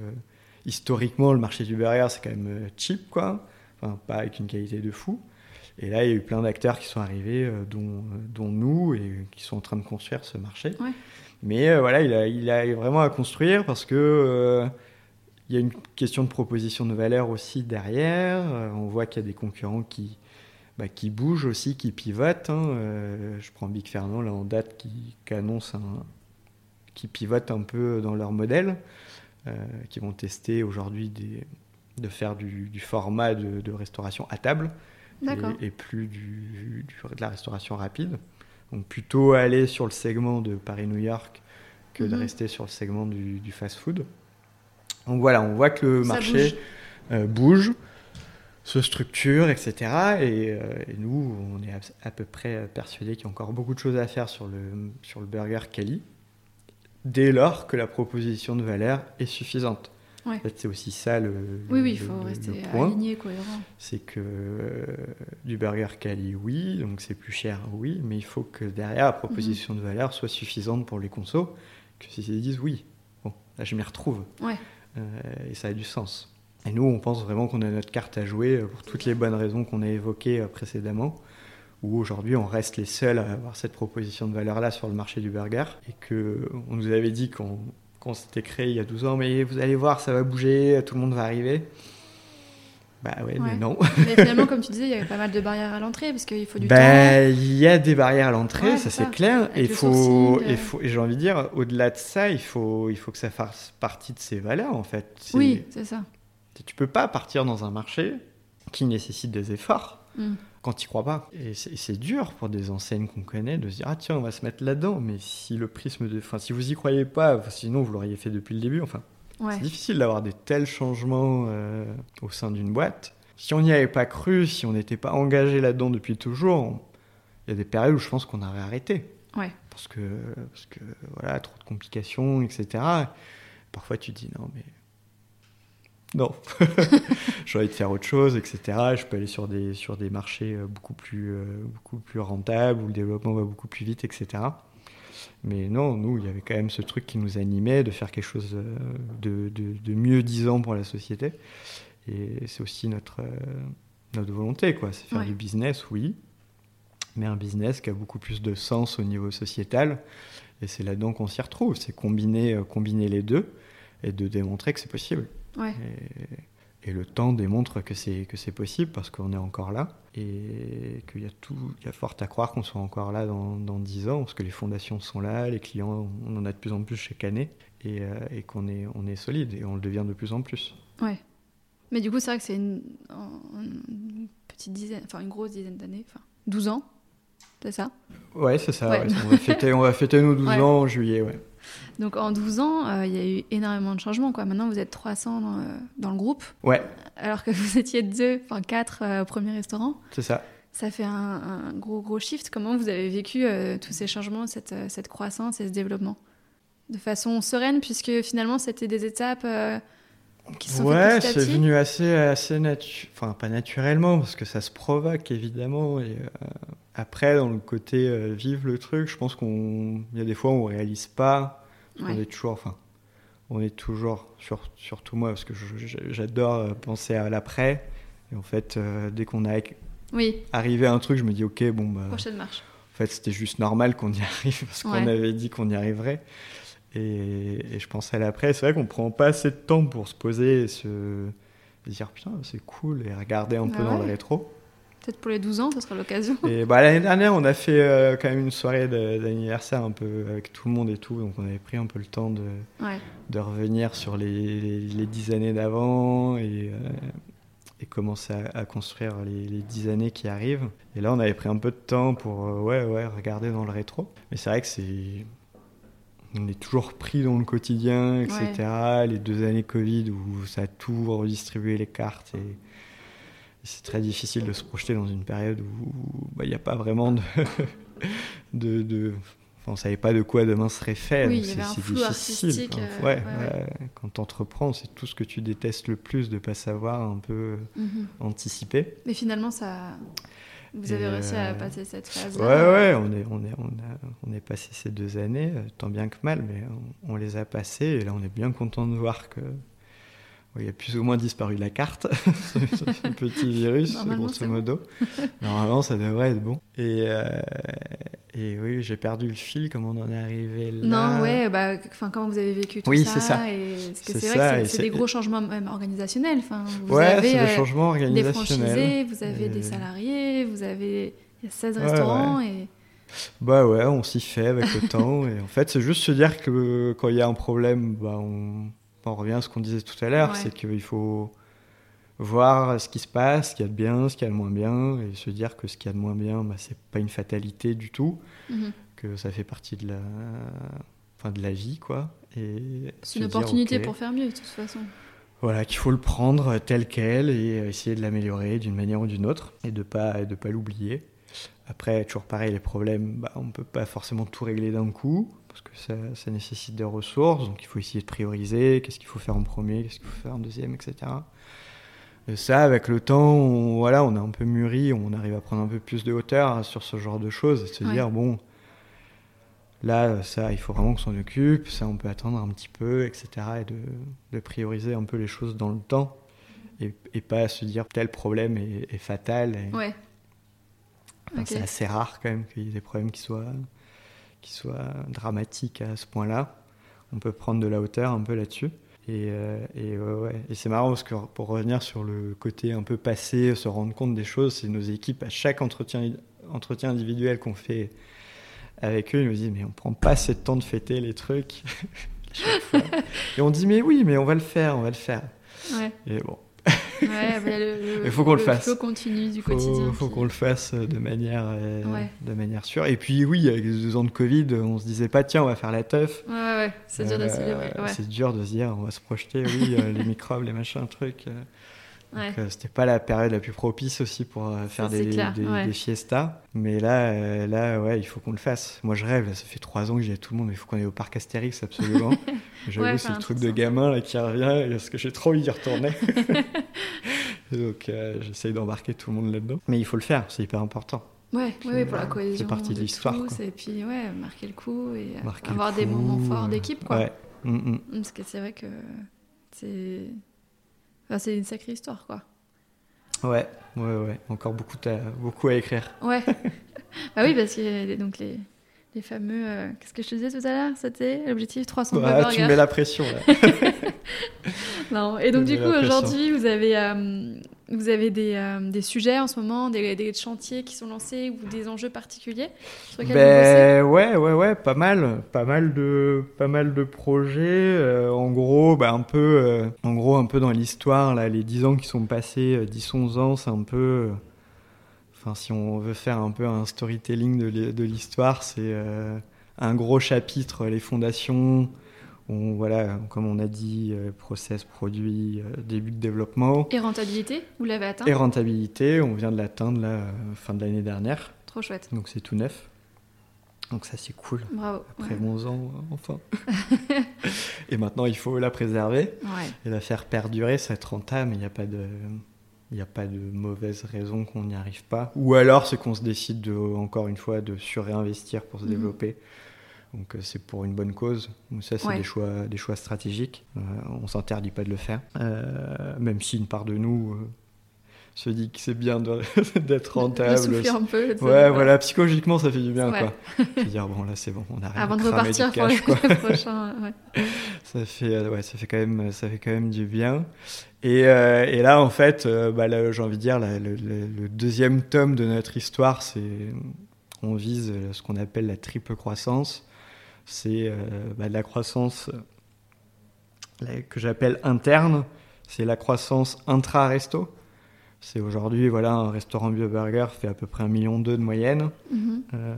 Speaker 2: historiquement, le marché du burger, c'est quand même euh, cheap, quoi. Enfin, pas avec une qualité de fou. Et là, il y a eu plein d'acteurs qui sont arrivés, euh, dont, euh, dont nous, et qui sont en train de construire ce marché.
Speaker 1: Ouais.
Speaker 2: Mais euh, voilà, il a, il a vraiment à construire parce que euh, il y a une question de proposition de valeur aussi derrière. Euh, on voit qu'il y a des concurrents qui, bah, qui bougent aussi, qui pivotent. hein. Je prends Big Fernand là en date qui, qui annonce un, qui pivote un peu dans leur modèle, qui vont tester aujourd'hui de faire du, du format de, de restauration à table et, et plus du, du- de la restauration rapide. Donc plutôt aller sur le segment de Paris-New York que de
Speaker 1: Mhm.
Speaker 2: rester sur le segment du, du fast-food. Donc voilà, on voit que le
Speaker 1: Ça
Speaker 2: marché
Speaker 1: bouge.
Speaker 2: euh, bouge, se structure, etc. Et, euh, et nous, on est à, à peu près persuadés qu'il y a encore beaucoup de choses à faire sur le, sur le burger Cali, dès lors que la proposition de valeur est suffisante.
Speaker 1: Ouais.
Speaker 2: En fait, c'est aussi ça le,
Speaker 1: Oui, oui, il faut
Speaker 2: le- le
Speaker 1: rester
Speaker 2: point
Speaker 1: aligné, cohérent.
Speaker 2: c'est que euh, du burger quali, oui, donc c'est plus cher, oui, mais il faut que derrière la proposition
Speaker 1: Mhm.
Speaker 2: de valeur soit suffisante pour les consos, que si ils disent oui, bon, là je m'y retrouve,
Speaker 1: Ouais.
Speaker 2: Euh, et ça a du sens. Et nous, on pense vraiment qu'on a notre carte à jouer euh, pour toutes les bonnes raisons qu'on a évoquées précédemment, où aujourd'hui on reste les seuls à avoir cette proposition de valeur-là sur le marché du burger, et que on nous avait dit qu'on qu'on s'était créé il y a 12 ans, mais vous allez voir, ça va bouger, tout le monde va arriver. Bah ouais, mais non.
Speaker 1: Mais finalement, comme tu disais, il y avait pas mal de barrières à l'entrée parce qu'il faut du temps.
Speaker 2: Ben, il y a des barrières à l'entrée,
Speaker 1: Ouais,
Speaker 2: ça
Speaker 1: c'est
Speaker 2: clair. Et faut,
Speaker 1: euh.
Speaker 2: faut, et j'ai envie de dire, au-delà de ça, il faut, il faut que ça fasse partie de ses valeurs en fait.
Speaker 1: Oui, c'est ça.
Speaker 2: Tu peux pas partir dans un marché qui nécessite des efforts
Speaker 1: Mm.
Speaker 2: Quand tu crois pas. Et c'est dur pour des enseignes qu'on connaît de se dire ah tiens on va se mettre là-dedans. Mais si le prisme de, enfin si vous y croyez pas, sinon vous l'auriez fait depuis le début. Enfin,
Speaker 1: Ouais.
Speaker 2: c'est difficile d'avoir des tels changements euh, au sein d'une boîte. Si on n'y avait pas cru, si on n'était pas engagé là-dedans depuis toujours, on- il y a des périodes où je pense qu'on aurait arrêté.
Speaker 1: Ouais.
Speaker 2: Parce que, parce que voilà, trop de complications, etc. Parfois tu te dis non, mais non, j'ai envie de faire autre chose, etc. Je peux aller sur des, sur des marchés euh, beaucoup plus, euh, beaucoup plus rentables où le développement va beaucoup plus vite, etc. Mais non, nous, il y avait quand même ce truc qui nous animait de faire quelque chose euh, de, de, de mieux disant pour la société. Et c'est aussi notre, notre volonté, quoi. C'est faire
Speaker 1: Ouais.
Speaker 2: du business, oui, mais un business qui a beaucoup plus de sens au niveau sociétal. Et c'est là-dedans qu'on s'y retrouve. C'est combiner, combiner les deux et de démontrer que c'est possible.
Speaker 1: Ouais.
Speaker 2: Et, et le temps démontre que c'est que c'est possible parce qu'on est encore là et qu'il y a tout, il y a fort à croire qu'on soit encore là dans, dans 10 ans parce que les fondations sont là, les clients, on en a de plus en plus chaque année et, euh, et qu'on est, on est solide et on le devient de plus en plus.
Speaker 1: Ouais. Mais du coup, c'est vrai que c'est une, petite dizaine, enfin une grosse dizaine d'années, enfin 12 ans, c'est ça?
Speaker 2: Ouais, c'est ça.
Speaker 1: Ouais.
Speaker 2: ouais. On, va fêter, on va fêter nos 12
Speaker 1: Ouais.
Speaker 2: ans en juillet. Ouais.
Speaker 1: Donc en 12 ans, euh, il y a eu énormément de changements. Quoi. Maintenant, vous êtes 300 dans, euh, dans le groupe,
Speaker 2: ouais,
Speaker 1: alors que vous étiez deux, enfin quatre euh, au premier restaurant.
Speaker 2: c'est ça.
Speaker 1: Ça fait un, un gros, gros shift. Comment vous avez vécu euh, tous ces changements, cette, cette croissance et ce développement? De façon sereine, puisque finalement, c'était des étapes qui se sont
Speaker 2: Ouais, c'est venu assez, assez natu- enfin pas naturellement parce que ça se provoque évidemment. Et euh, après, dans le côté euh, vivre le truc, je pense qu'on, il y a des fois où on réalise pas. Parce
Speaker 1: Ouais.
Speaker 2: est toujours, enfin, on est toujours, sur- surtout moi, parce que j'adore euh, penser à l'après. Et en fait, euh, dès qu'on a
Speaker 1: Oui,
Speaker 2: arrivé à un truc, je me dis ok, bon bah,
Speaker 1: prochaine marche.
Speaker 2: en fait, c'était juste normal qu'on y arrive parce qu'on avait dit qu'on y arriverait. Et, et je pensais à l'après. C'est vrai qu'on prend pas assez de temps pour se poser et se dire putain, c'est cool et regarder un peu
Speaker 1: Ah
Speaker 2: dans le rétro.
Speaker 1: Peut-être pour les 12 ans, ce sera l'occasion.
Speaker 2: Et bah, l'année dernière, on a fait euh, quand même une soirée d'anniversaire un peu avec tout le monde et tout. Donc on avait pris un peu le temps de,
Speaker 1: Ouais.
Speaker 2: de revenir sur les, les, les dix années d'avant et, euh, et commencer à, à construire les, les dix années qui arrivent. Et là, on avait pris un peu de temps pour euh, ouais, ouais, regarder dans le rétro. Mais c'est vrai que c'est. On est toujours pris dans le quotidien, etc. Les deux années Covid où ça a tout redistribué les cartes et, c'est très difficile de se projeter dans une période où bah, il n'y a pas vraiment de. de, de- Enfin, on savait pas de quoi demain serait fait.
Speaker 1: Oui,
Speaker 2: c'est- difficile. Enfin,
Speaker 1: euh,
Speaker 2: ouais,
Speaker 1: ouais,
Speaker 2: ouais. Quand tu entreprends, c'est tout ce que tu détestes le plus de pas savoir un peu
Speaker 1: Mhm.
Speaker 2: anticiper.
Speaker 1: Mais finalement, ça... vous avez
Speaker 2: Et,
Speaker 1: réussi à
Speaker 2: euh,
Speaker 1: passer cette
Speaker 2: Ouais,
Speaker 1: phase-là.
Speaker 2: ouais, on est, on est, on a, on est passé ces deux années, euh, tant bien que mal, mais on, on les a passées et là, on est bien content de voir que ouais, il a plus ou moins disparu de la carte, ce, ce petit virus, grosso
Speaker 1: bon.
Speaker 2: modo. Normalement, ça devrait être bon. Et, euh, et oui, j'ai perdu le fil, comment on en est arrivé là
Speaker 1: Non, ouais, bah, comment vous avez vécu tout
Speaker 2: Oui,
Speaker 1: ça
Speaker 2: c'est ça. C'est
Speaker 1: vrai que c'est- des gros changements même organisationnels. Enfin, vous
Speaker 2: Ouais,
Speaker 1: avez
Speaker 2: c'est
Speaker 1: euh,
Speaker 2: des changements
Speaker 1: des
Speaker 2: organisationnels.
Speaker 1: franchisés, vous avez des
Speaker 2: Et-
Speaker 1: salariés, vous avez il y a 16
Speaker 2: Ouais,
Speaker 1: restaurants et
Speaker 2: Bah ouais, on s'y fait avec le temps. Et en fait, c'est juste se dire que quand il y a un problème, bah on, on revient à ce qu'on disait tout à l'heure,
Speaker 1: Ouais.
Speaker 2: c'est qu'il faut voir ce qui se passe, ce qu'il y a de bien, ce qu'il y a de moins bien, et se dire que ce qu'il y a de moins bien, bah, c'est pas une fatalité du tout,
Speaker 1: Mhm.
Speaker 2: que ça fait partie de la, enfin, de la vie, quoi.
Speaker 1: C'est une
Speaker 2: dire,
Speaker 1: opportunité pour faire mieux de toute façon.
Speaker 2: voilà, qu'il faut le prendre tel quel et essayer de l'améliorer d'une manière ou d'une autre et de pas de pas l'oublier. Après, toujours pareil, les problèmes, bah, on peut pas forcément tout régler d'un coup parce que ça, ça nécessite des ressources, donc il faut essayer de prioriser, qu'est-ce qu'il faut faire en premier, qu'est-ce qu'il faut faire en deuxième, etc. Et ça, avec le temps, on, voilà, on a un peu mûri, on arrive à prendre un peu plus de hauteur sur ce genre de choses et se
Speaker 1: Ouais.
Speaker 2: dire, bon, là, ça, il faut vraiment qu'on s'en occupe, ça, on peut attendre un petit peu, etc. Et de, de prioriser un peu les choses dans le temps et, et pas se dire tel problème est, est fatal. et-
Speaker 1: Ouais.
Speaker 2: Enfin. C'est assez rare quand même qu'il y ait des problèmes qui soient, qui soient dramatiques à ce point-là. On peut prendre de la hauteur un peu là-dessus. Et, euh, et, ouais, ouais. Et c'est marrant parce que pour revenir sur le côté un peu passé, se rendre compte des choses, c'est nos équipes à chaque entretien, entretien individuel qu'on fait avec eux, ils nous disent mais on prend pas assez de temps de fêter les trucs. Et on dit mais oui, mais on va le faire, on va le faire.
Speaker 1: Ouais.
Speaker 2: Et bon,
Speaker 1: Ouais, bah, le,
Speaker 2: Il faut qu'on le fasse.
Speaker 1: flow continue du
Speaker 2: faut,
Speaker 1: quotidien.
Speaker 2: faut
Speaker 1: puis-
Speaker 2: qu'on le fasse de manière, euh,
Speaker 1: Ouais.
Speaker 2: de manière sûre. Et puis oui, avec les deux ans de Covid, on se disait pas tiens, on va faire la teuf.
Speaker 1: Ouais, ouais, ouais. C'est dur de
Speaker 2: Euh,
Speaker 1: célébrer. Ouais.
Speaker 2: C'est dur de se dire, on va se projeter, oui, euh, les microbes, les machins, trucs.
Speaker 3: Ouais.
Speaker 2: Euh, c'était pas la période la plus propice aussi pour euh, faire
Speaker 3: c'est
Speaker 2: des,
Speaker 3: clair,
Speaker 2: des,
Speaker 3: ouais.
Speaker 2: des fiestas. Mais là, euh, là, ouais, il faut qu'on le fasse. Moi, je rêve. Là, ça fait trois ans que j'ai à tout le monde. mais Il faut qu'on aille au parc Astérix absolument. J'avoue,
Speaker 3: Ouais,
Speaker 2: c'est le truc de gamin là qui revient parce que j'ai trop envie d'y retourner. Et donc, euh, j'essaye d'embarquer tout le monde là-dedans. Mais il faut le faire. C'est hyper important.
Speaker 3: Ouais,
Speaker 2: Puis,
Speaker 3: ouais, ouais, pour la
Speaker 2: c'est
Speaker 3: cohésion.
Speaker 2: partie de l'histoire.
Speaker 3: Et puis, ouais, marquer le coup et
Speaker 2: Marquer
Speaker 3: avoir des moments forts d'équipe, quoi.
Speaker 2: Ouais. Mm, mm.
Speaker 3: Parce que c'est vrai que c'est. Enfin, c'est une sacrée histoire, quoi.
Speaker 2: Ouais, ouais, ouais. Encore beaucoup, à- beaucoup à écrire.
Speaker 3: Ouais. bah oui, parce que donc les, les fameux. euh, Qu'est-ce que je te disais tout à l'heure? C'était l'objectif 300
Speaker 2: Ah, tu me mets la pression là.
Speaker 3: Non. Et donc,
Speaker 2: Tu
Speaker 3: du coup, aujourd'hui, vous avez, euh, vous avez des, euh, des sujets en ce moment, des, des chantiers qui sont lancés ou des enjeux particuliers sur
Speaker 2: Ben ouais, ouais, ouais, pas mal, pas mal de, pas mal de projets. euh, en gros, bah, un peu, euh, en gros, un peu dans l'histoire là, les 10 ans qui sont passés, 10-11 ans, c'est un peu, enfin, si on veut faire un peu un storytelling de l'hi- de l'histoire, c'est un gros chapitre, les fondations. On, voilà, comme on a dit, euh, process, produit, euh, début de développement
Speaker 3: Et rentabilité, vous l'avez atteint?
Speaker 2: Et rentabilité. On vient de l'atteindre là, euh, fin de l'année dernière,
Speaker 3: Trop chouette.
Speaker 2: donc c'est tout neuf. Donc ça c'est cool.
Speaker 3: Bravo.
Speaker 2: Après
Speaker 3: Ouais.
Speaker 2: 11 ans, enfin. et maintenant, il faut la préserver
Speaker 3: Ouais.
Speaker 2: et la faire perdurer, ça être rentable. Il n'y a pas de, il n'y a pas de mauvaise raison qu'on n'y arrive pas. Ou alors, c'est qu'on se décide de, encore une fois, de surréinvestir pour se
Speaker 3: Mhm.
Speaker 2: développer. Donc, euh, c'est pour une bonne cause. Donc, ça, c'est
Speaker 3: Ouais.
Speaker 2: des choix, des choix stratégiques. Euh, on s'interdit pas de le faire, Euh, même si une part de nous euh, se dit que c'est bien de- d'être
Speaker 3: De
Speaker 2: rentable.
Speaker 3: souffler un peu. de
Speaker 2: Ouais, voilà, psychologiquement, ça fait du bien,
Speaker 3: Ouais.
Speaker 2: quoi. Dire, bon, là, c'est bon, on arrête
Speaker 3: Avant de repartir pour
Speaker 2: cash,
Speaker 3: le prochain. ouais.
Speaker 2: Ça fait, ouais, ça fait quand même, ça fait quand même du bien. Et, et là, en fait, bah, j'ai envie de dire, là, le, le- le deuxième tome de notre histoire, c'est, on vise ce qu'on appelle la triple croissance. C'est euh, bah, de la croissance que j'appelle interne. C'est la croissance intra-resto. C'est aujourd'hui, voilà, un restaurant bio-burger fait à peu près un million de moyenne.
Speaker 3: Mhm.
Speaker 2: Euh,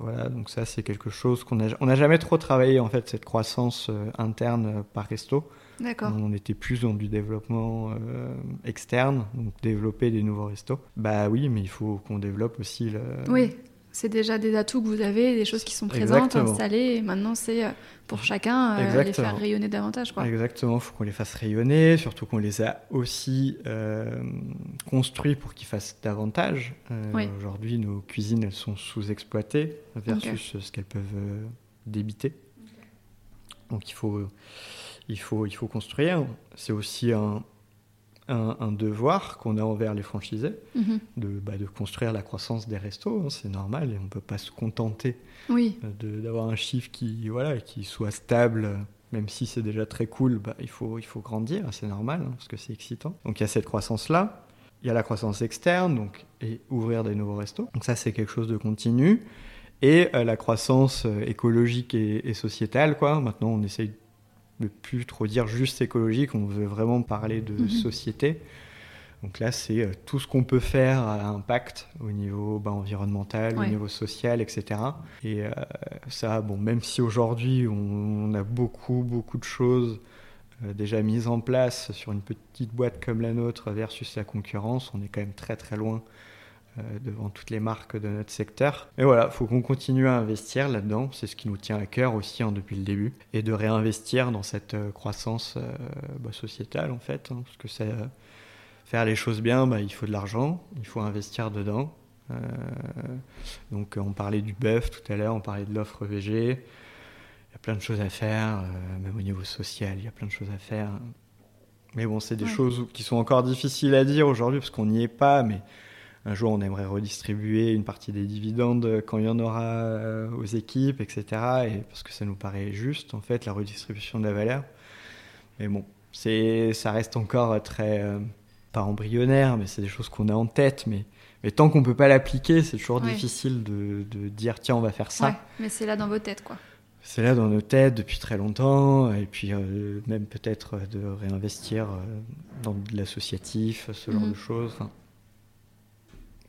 Speaker 2: voilà, donc ça c'est quelque chose qu'on a, on n'a jamais trop travaillé en fait cette croissance euh, interne par resto.
Speaker 3: D'accord.
Speaker 2: On était plus dans du développement euh, externe, donc développer des nouveaux restos. Bah oui, mais il faut qu'on développe aussi le.
Speaker 3: Oui, c'est déjà des atouts que vous avez, des choses qui sont présentes,
Speaker 2: Exactement.
Speaker 3: installées. Et maintenant, c'est euh, pour chacun euh, les faire rayonner davantage. Quoi.
Speaker 2: Exactement, il faut qu'on les fasse rayonner, surtout qu'on les a aussi euh, construits pour qu'ils fassent davantage. Euh,
Speaker 3: Oui.
Speaker 2: Aujourd'hui, nos cuisines, elles sont sous-exploitées versus ce qu'elles peuvent débiter. Donc il faut, il faut, il faut construire. C'est aussi un, un, un devoir qu'on a envers les franchisés
Speaker 3: Mhm.
Speaker 2: de, bah, de construire la croissance des restos. hein, c'est normal et on ne peut pas se contenter
Speaker 3: Oui,
Speaker 2: euh, d'avoir un chiffre qui, voilà, qui soit stable, euh, même si c'est déjà très cool, bah, il, faut, il faut grandir, c'est normal, hein, parce que c'est excitant. Donc il y a cette croissance-là, il y a la croissance externe, donc, et ouvrir des nouveaux restos. Donc ça, c'est quelque chose de continu. Et euh, la croissance écologique et, et sociétale, quoi. Maintenant, on essaye de plus trop dire juste écologique, on veut vraiment parler de
Speaker 3: Mhm.
Speaker 2: société. Donc là, c'est euh, tout ce qu'on peut faire à impact au niveau bah, environnemental,
Speaker 3: Ouais.
Speaker 2: au niveau social, etc. Et euh, ça, bon, même si aujourd'hui on, on a beaucoup, beaucoup de choses euh, déjà mises en place sur une petite boîte comme la nôtre versus la concurrence, on est quand même très très loin devant toutes les marques de notre secteur. Mais voilà, faut qu'on continue à investir là-dedans. C'est ce qui nous tient à cœur aussi hein, depuis le début, et de réinvestir dans cette euh, croissance euh, bah, sociétale en fait, hein, parce que faire les choses bien, bah, il faut de l'argent, il faut investir dedans. Euh, donc on parlait du bœuf tout à l'heure, on parlait de l'offre VG. Il y a plein de choses à faire, euh, même au niveau social, il y a plein de choses à faire. Mais bon, c'est des
Speaker 3: Ouais.
Speaker 2: choses qui sont encore difficiles à dire aujourd'hui parce qu'on n'y est pas, mais un jour on aimerait redistribuer une partie des dividendes quand il y en aura euh, aux équipes, etc. Et parce que ça nous paraît juste, en fait, la redistribution de la valeur. Mais bon, c'est, ça reste encore très, euh, pas embryonnaire, mais c'est des choses qu'on a en tête. Mais, mais tant qu'on peut pas l'appliquer, c'est toujours
Speaker 3: Ouais.
Speaker 2: difficile de, de dire tiens, on va faire ça.
Speaker 3: Ouais, mais c'est là dans vos têtes, quoi.
Speaker 2: C'est là dans nos têtes depuis très longtemps, et puis euh, même peut-être de réinvestir euh, dans de l'associatif, ce genre
Speaker 3: Mhm.
Speaker 2: de choses. Enfin,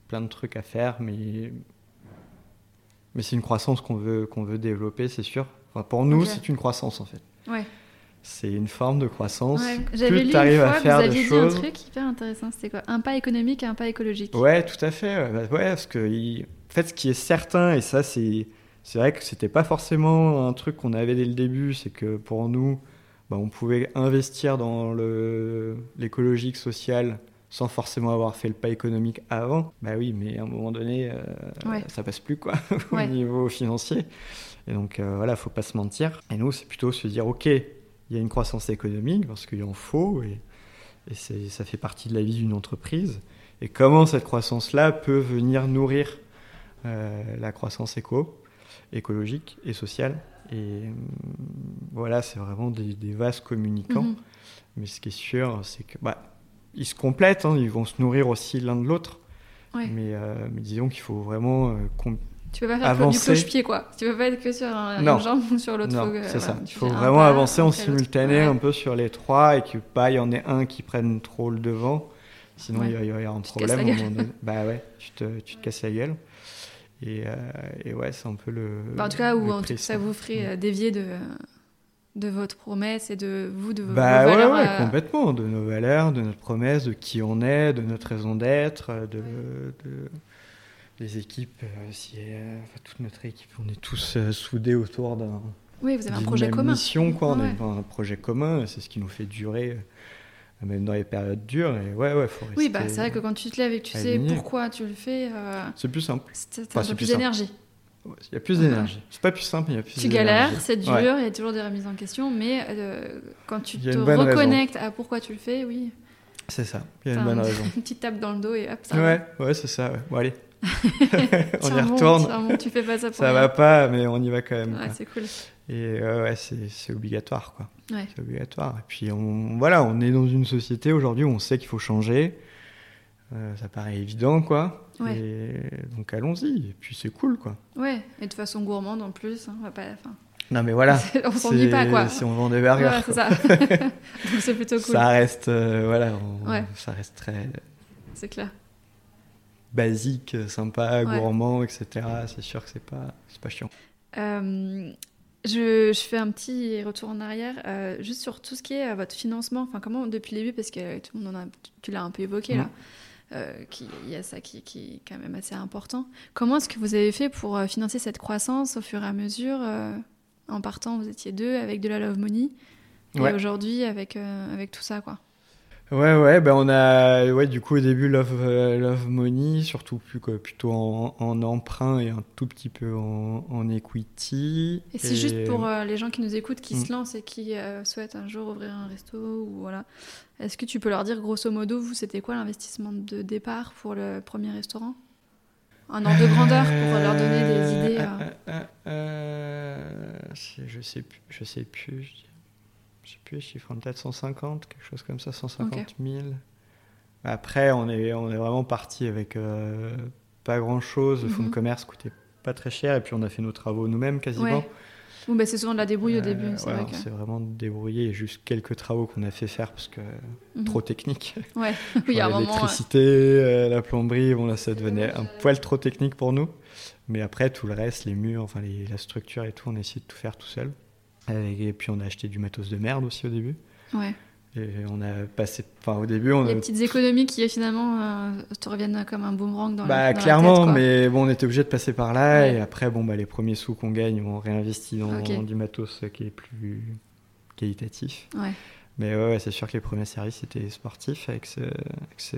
Speaker 2: plein de trucs à faire, mais, mais c'est une croissance qu'on veut, qu'on veut développer, c'est sûr. Enfin, pour nous, c'est une croissance en fait.
Speaker 3: Ouais.
Speaker 2: c'est une forme de croissance.
Speaker 1: Ouais. J'avais lu
Speaker 2: tu arrives
Speaker 1: une
Speaker 2: à
Speaker 1: fois que
Speaker 2: faire
Speaker 1: vous aviez dit
Speaker 2: choses.
Speaker 1: un truc hyper intéressant. C'était quoi? Un pas économique et un pas écologique.
Speaker 2: Ouais, tout à fait. ouais. Bah, parce que il- en fait, ce qui est certain, et ça, c'est c'est vrai que c'était pas forcément un truc qu'on avait dès le début, c'est que pour nous, bah, on pouvait investir dans le l'écologique, social, sans forcément avoir fait le pas économique avant. Bah oui, mais à un moment donné, euh,
Speaker 1: Ouais.
Speaker 2: ça passe plus quoi au
Speaker 1: Ouais.
Speaker 2: niveau financier. Et donc euh, voilà, faut pas se mentir. Et nous, c'est plutôt se dire, ok, il y a une croissance économique parce qu'il en faut et, ça fait partie de la vie d'une entreprise. Et comment cette croissance-là peut venir nourrir euh, la croissance éco, écologique et sociale. Et hum, voilà, c'est vraiment des, des vases communicants.
Speaker 1: Mhm.
Speaker 2: Mais ce qui est sûr, c'est que bah, ils se complètent, hein, ils vont se nourrir aussi l'un de l'autre.
Speaker 1: Ouais.
Speaker 2: Mais, euh, mais disons qu'il faut vraiment euh,
Speaker 1: Tu peux pas faire
Speaker 2: Avancer.
Speaker 1: du cloche-pied, quoi. Tu peux pas être que sur un, une jambe ou sur l'autre.
Speaker 2: Non,
Speaker 1: que-
Speaker 2: c'est ça.
Speaker 1: voilà,
Speaker 2: Il faut vraiment
Speaker 1: pas
Speaker 2: avancer en simultané
Speaker 1: Ouais.
Speaker 2: un peu sur les trois et que pas il y en ait un qui prenne trop le devant. Sinon,
Speaker 1: Ouais.
Speaker 2: il va y avoir un
Speaker 1: Tu
Speaker 2: problème. au. Bah ouais, tu te, tu te casses la gueule. Et, euh, et ouais, c'est un peu le.
Speaker 1: Bah, en tout cas, ou en tout
Speaker 2: prisme.
Speaker 1: ça vous ferait euh, dévier de, de votre promesse et de vous, de vos,
Speaker 2: Bah
Speaker 1: vos
Speaker 2: ouais,
Speaker 1: valeurs.
Speaker 2: ouais,
Speaker 1: euh,
Speaker 2: complètement. De nos valeurs, de notre promesse, de qui on est, de notre raison d'être, de, de- des équipes. euh, si, euh, enfin, toute notre équipe, on est tous euh, soudés autour d'un.
Speaker 1: Oui, vous avez un projet commun.
Speaker 2: mission, quoi. On
Speaker 1: Ouais.
Speaker 2: a un projet commun, c'est ce qui nous fait durer, euh, même dans les périodes dures. Et ouais, ouais, faut rester.
Speaker 1: Oui, bah, c'est vrai que quand tu te lèves et que tu sais pourquoi tu le fais, euh,
Speaker 2: C'est plus simple.
Speaker 1: t'as
Speaker 2: Enfin, plus
Speaker 1: d'énergie.
Speaker 2: Il y a plus d'énergie. C'est pas plus simple, mais il y a plus
Speaker 1: Tu galères, c'est dur,
Speaker 2: Ouais.
Speaker 1: il y a toujours des remises en question, mais euh, quand tu te
Speaker 2: raison.
Speaker 1: reconnectes à pourquoi tu le fais, oui,
Speaker 2: C'est ça. Il y a une bonne
Speaker 1: un-
Speaker 2: raison.
Speaker 1: une petite tape dans le dos et hop, ça
Speaker 2: Ouais, ouais, c'est ça. ouais. Bon, allez. on y
Speaker 1: bon,
Speaker 2: retourne.
Speaker 1: tiens bon, tu fais pas ça pour
Speaker 2: Ça
Speaker 1: rien.
Speaker 2: va pas, mais on y va quand même.
Speaker 1: Ouais, c'est cool.
Speaker 2: Et euh, ouais, c'est c'est obligatoire, quoi.
Speaker 1: Ouais.
Speaker 2: C'est obligatoire. Et puis, on, voilà, on est dans une société aujourd'hui où on sait qu'il faut changer. Euh, ça paraît évident, quoi.
Speaker 1: Ouais.
Speaker 2: Et donc, allons-y. Et puis, c'est cool, quoi.
Speaker 1: Ouais, et de façon gourmande en plus, hein, on va pas. enfin,
Speaker 2: Non, mais voilà.
Speaker 1: on s'ennuie pas, quoi.
Speaker 2: Si on vend des burgers,
Speaker 1: Ouais, c'est ça. Donc c'est plutôt cool,
Speaker 2: ça reste, euh, voilà, on-
Speaker 1: Ouais.
Speaker 2: ça reste très
Speaker 1: c'est clair.
Speaker 2: basique, sympa, gourmand, etc. C'est sûr que c'est pas, c'est pas chiant.
Speaker 1: Euh, je, je fais un petit retour en arrière, euh, juste sur tout ce qui est votre financement. Enfin, comment depuis le début, parce que tout le monde en a, tu l'as un peu évoqué
Speaker 2: Mhm.
Speaker 1: là, euh, qui- il y a ça qui, qui est quand même assez important. Comment est-ce que vous avez fait pour euh, financer cette croissance au fur et à mesure euh, En partant, vous étiez deux avec de la love money, et
Speaker 2: Ouais.
Speaker 1: aujourd'hui avec avec tout ça, quoi?
Speaker 2: Ouais, ouais, ben on a, ouais, du coup au début Love, euh, Love Money, surtout plus, plutôt en, en emprunt et un tout petit peu en, en equity.
Speaker 1: Et c'est juste pour euh, les gens qui nous écoutent, qui
Speaker 2: Mm.
Speaker 1: se lancent et qui euh, souhaitent un jour ouvrir un resto ou voilà. Est-ce que tu peux leur dire grosso modo, vous, c'était quoi l'investissement de départ pour le premier restaurant? Un ordre de grandeur pour leur donner des idées.
Speaker 2: je sais plus, je sais plus, je je sais plus, les chiffres en tête 150, quelque chose comme ça, 150 000. Après, on est, on est vraiment parti avec euh, pas grand chose. Le fonds de
Speaker 1: Mhm.
Speaker 2: commerce coûtait pas très cher et puis on a fait nos travaux nous-mêmes quasiment.
Speaker 1: Ouais. Bon, bah, c'est souvent de la débrouille au
Speaker 2: Euh,
Speaker 1: début, c'est
Speaker 2: ouais,
Speaker 1: vrai que.
Speaker 2: vraiment débrouillé. Juste quelques travaux qu'on a fait faire parce que
Speaker 1: Mhm.
Speaker 2: trop technique.
Speaker 1: Ouais, oui,
Speaker 2: L'électricité, euh, la plomberie, bon là ça devenait un poil trop technique pour nous. Mais après tout le reste, les murs, enfin les- la structure et tout, on a essayé de tout faire tout seul. Et, puis on a acheté du matos de merde aussi au début.
Speaker 1: ouais.
Speaker 2: Et on a passé, enfin au début on
Speaker 1: Les
Speaker 2: a
Speaker 1: petites économies qui finalement euh, te reviennent comme un boomerang dans la
Speaker 2: Bah
Speaker 1: la
Speaker 2: clairement,
Speaker 1: tête, quoi.
Speaker 2: mais bon, on était obligé de passer par là
Speaker 1: Ouais.
Speaker 2: et après bon bah les premiers sous qu'on gagne, on réinvestit dans du matos qui est plus qualitatif.
Speaker 1: Ouais.
Speaker 2: Mais ouais, c'est sûr que les premiers services étaient sportifs avec ce, avec ce-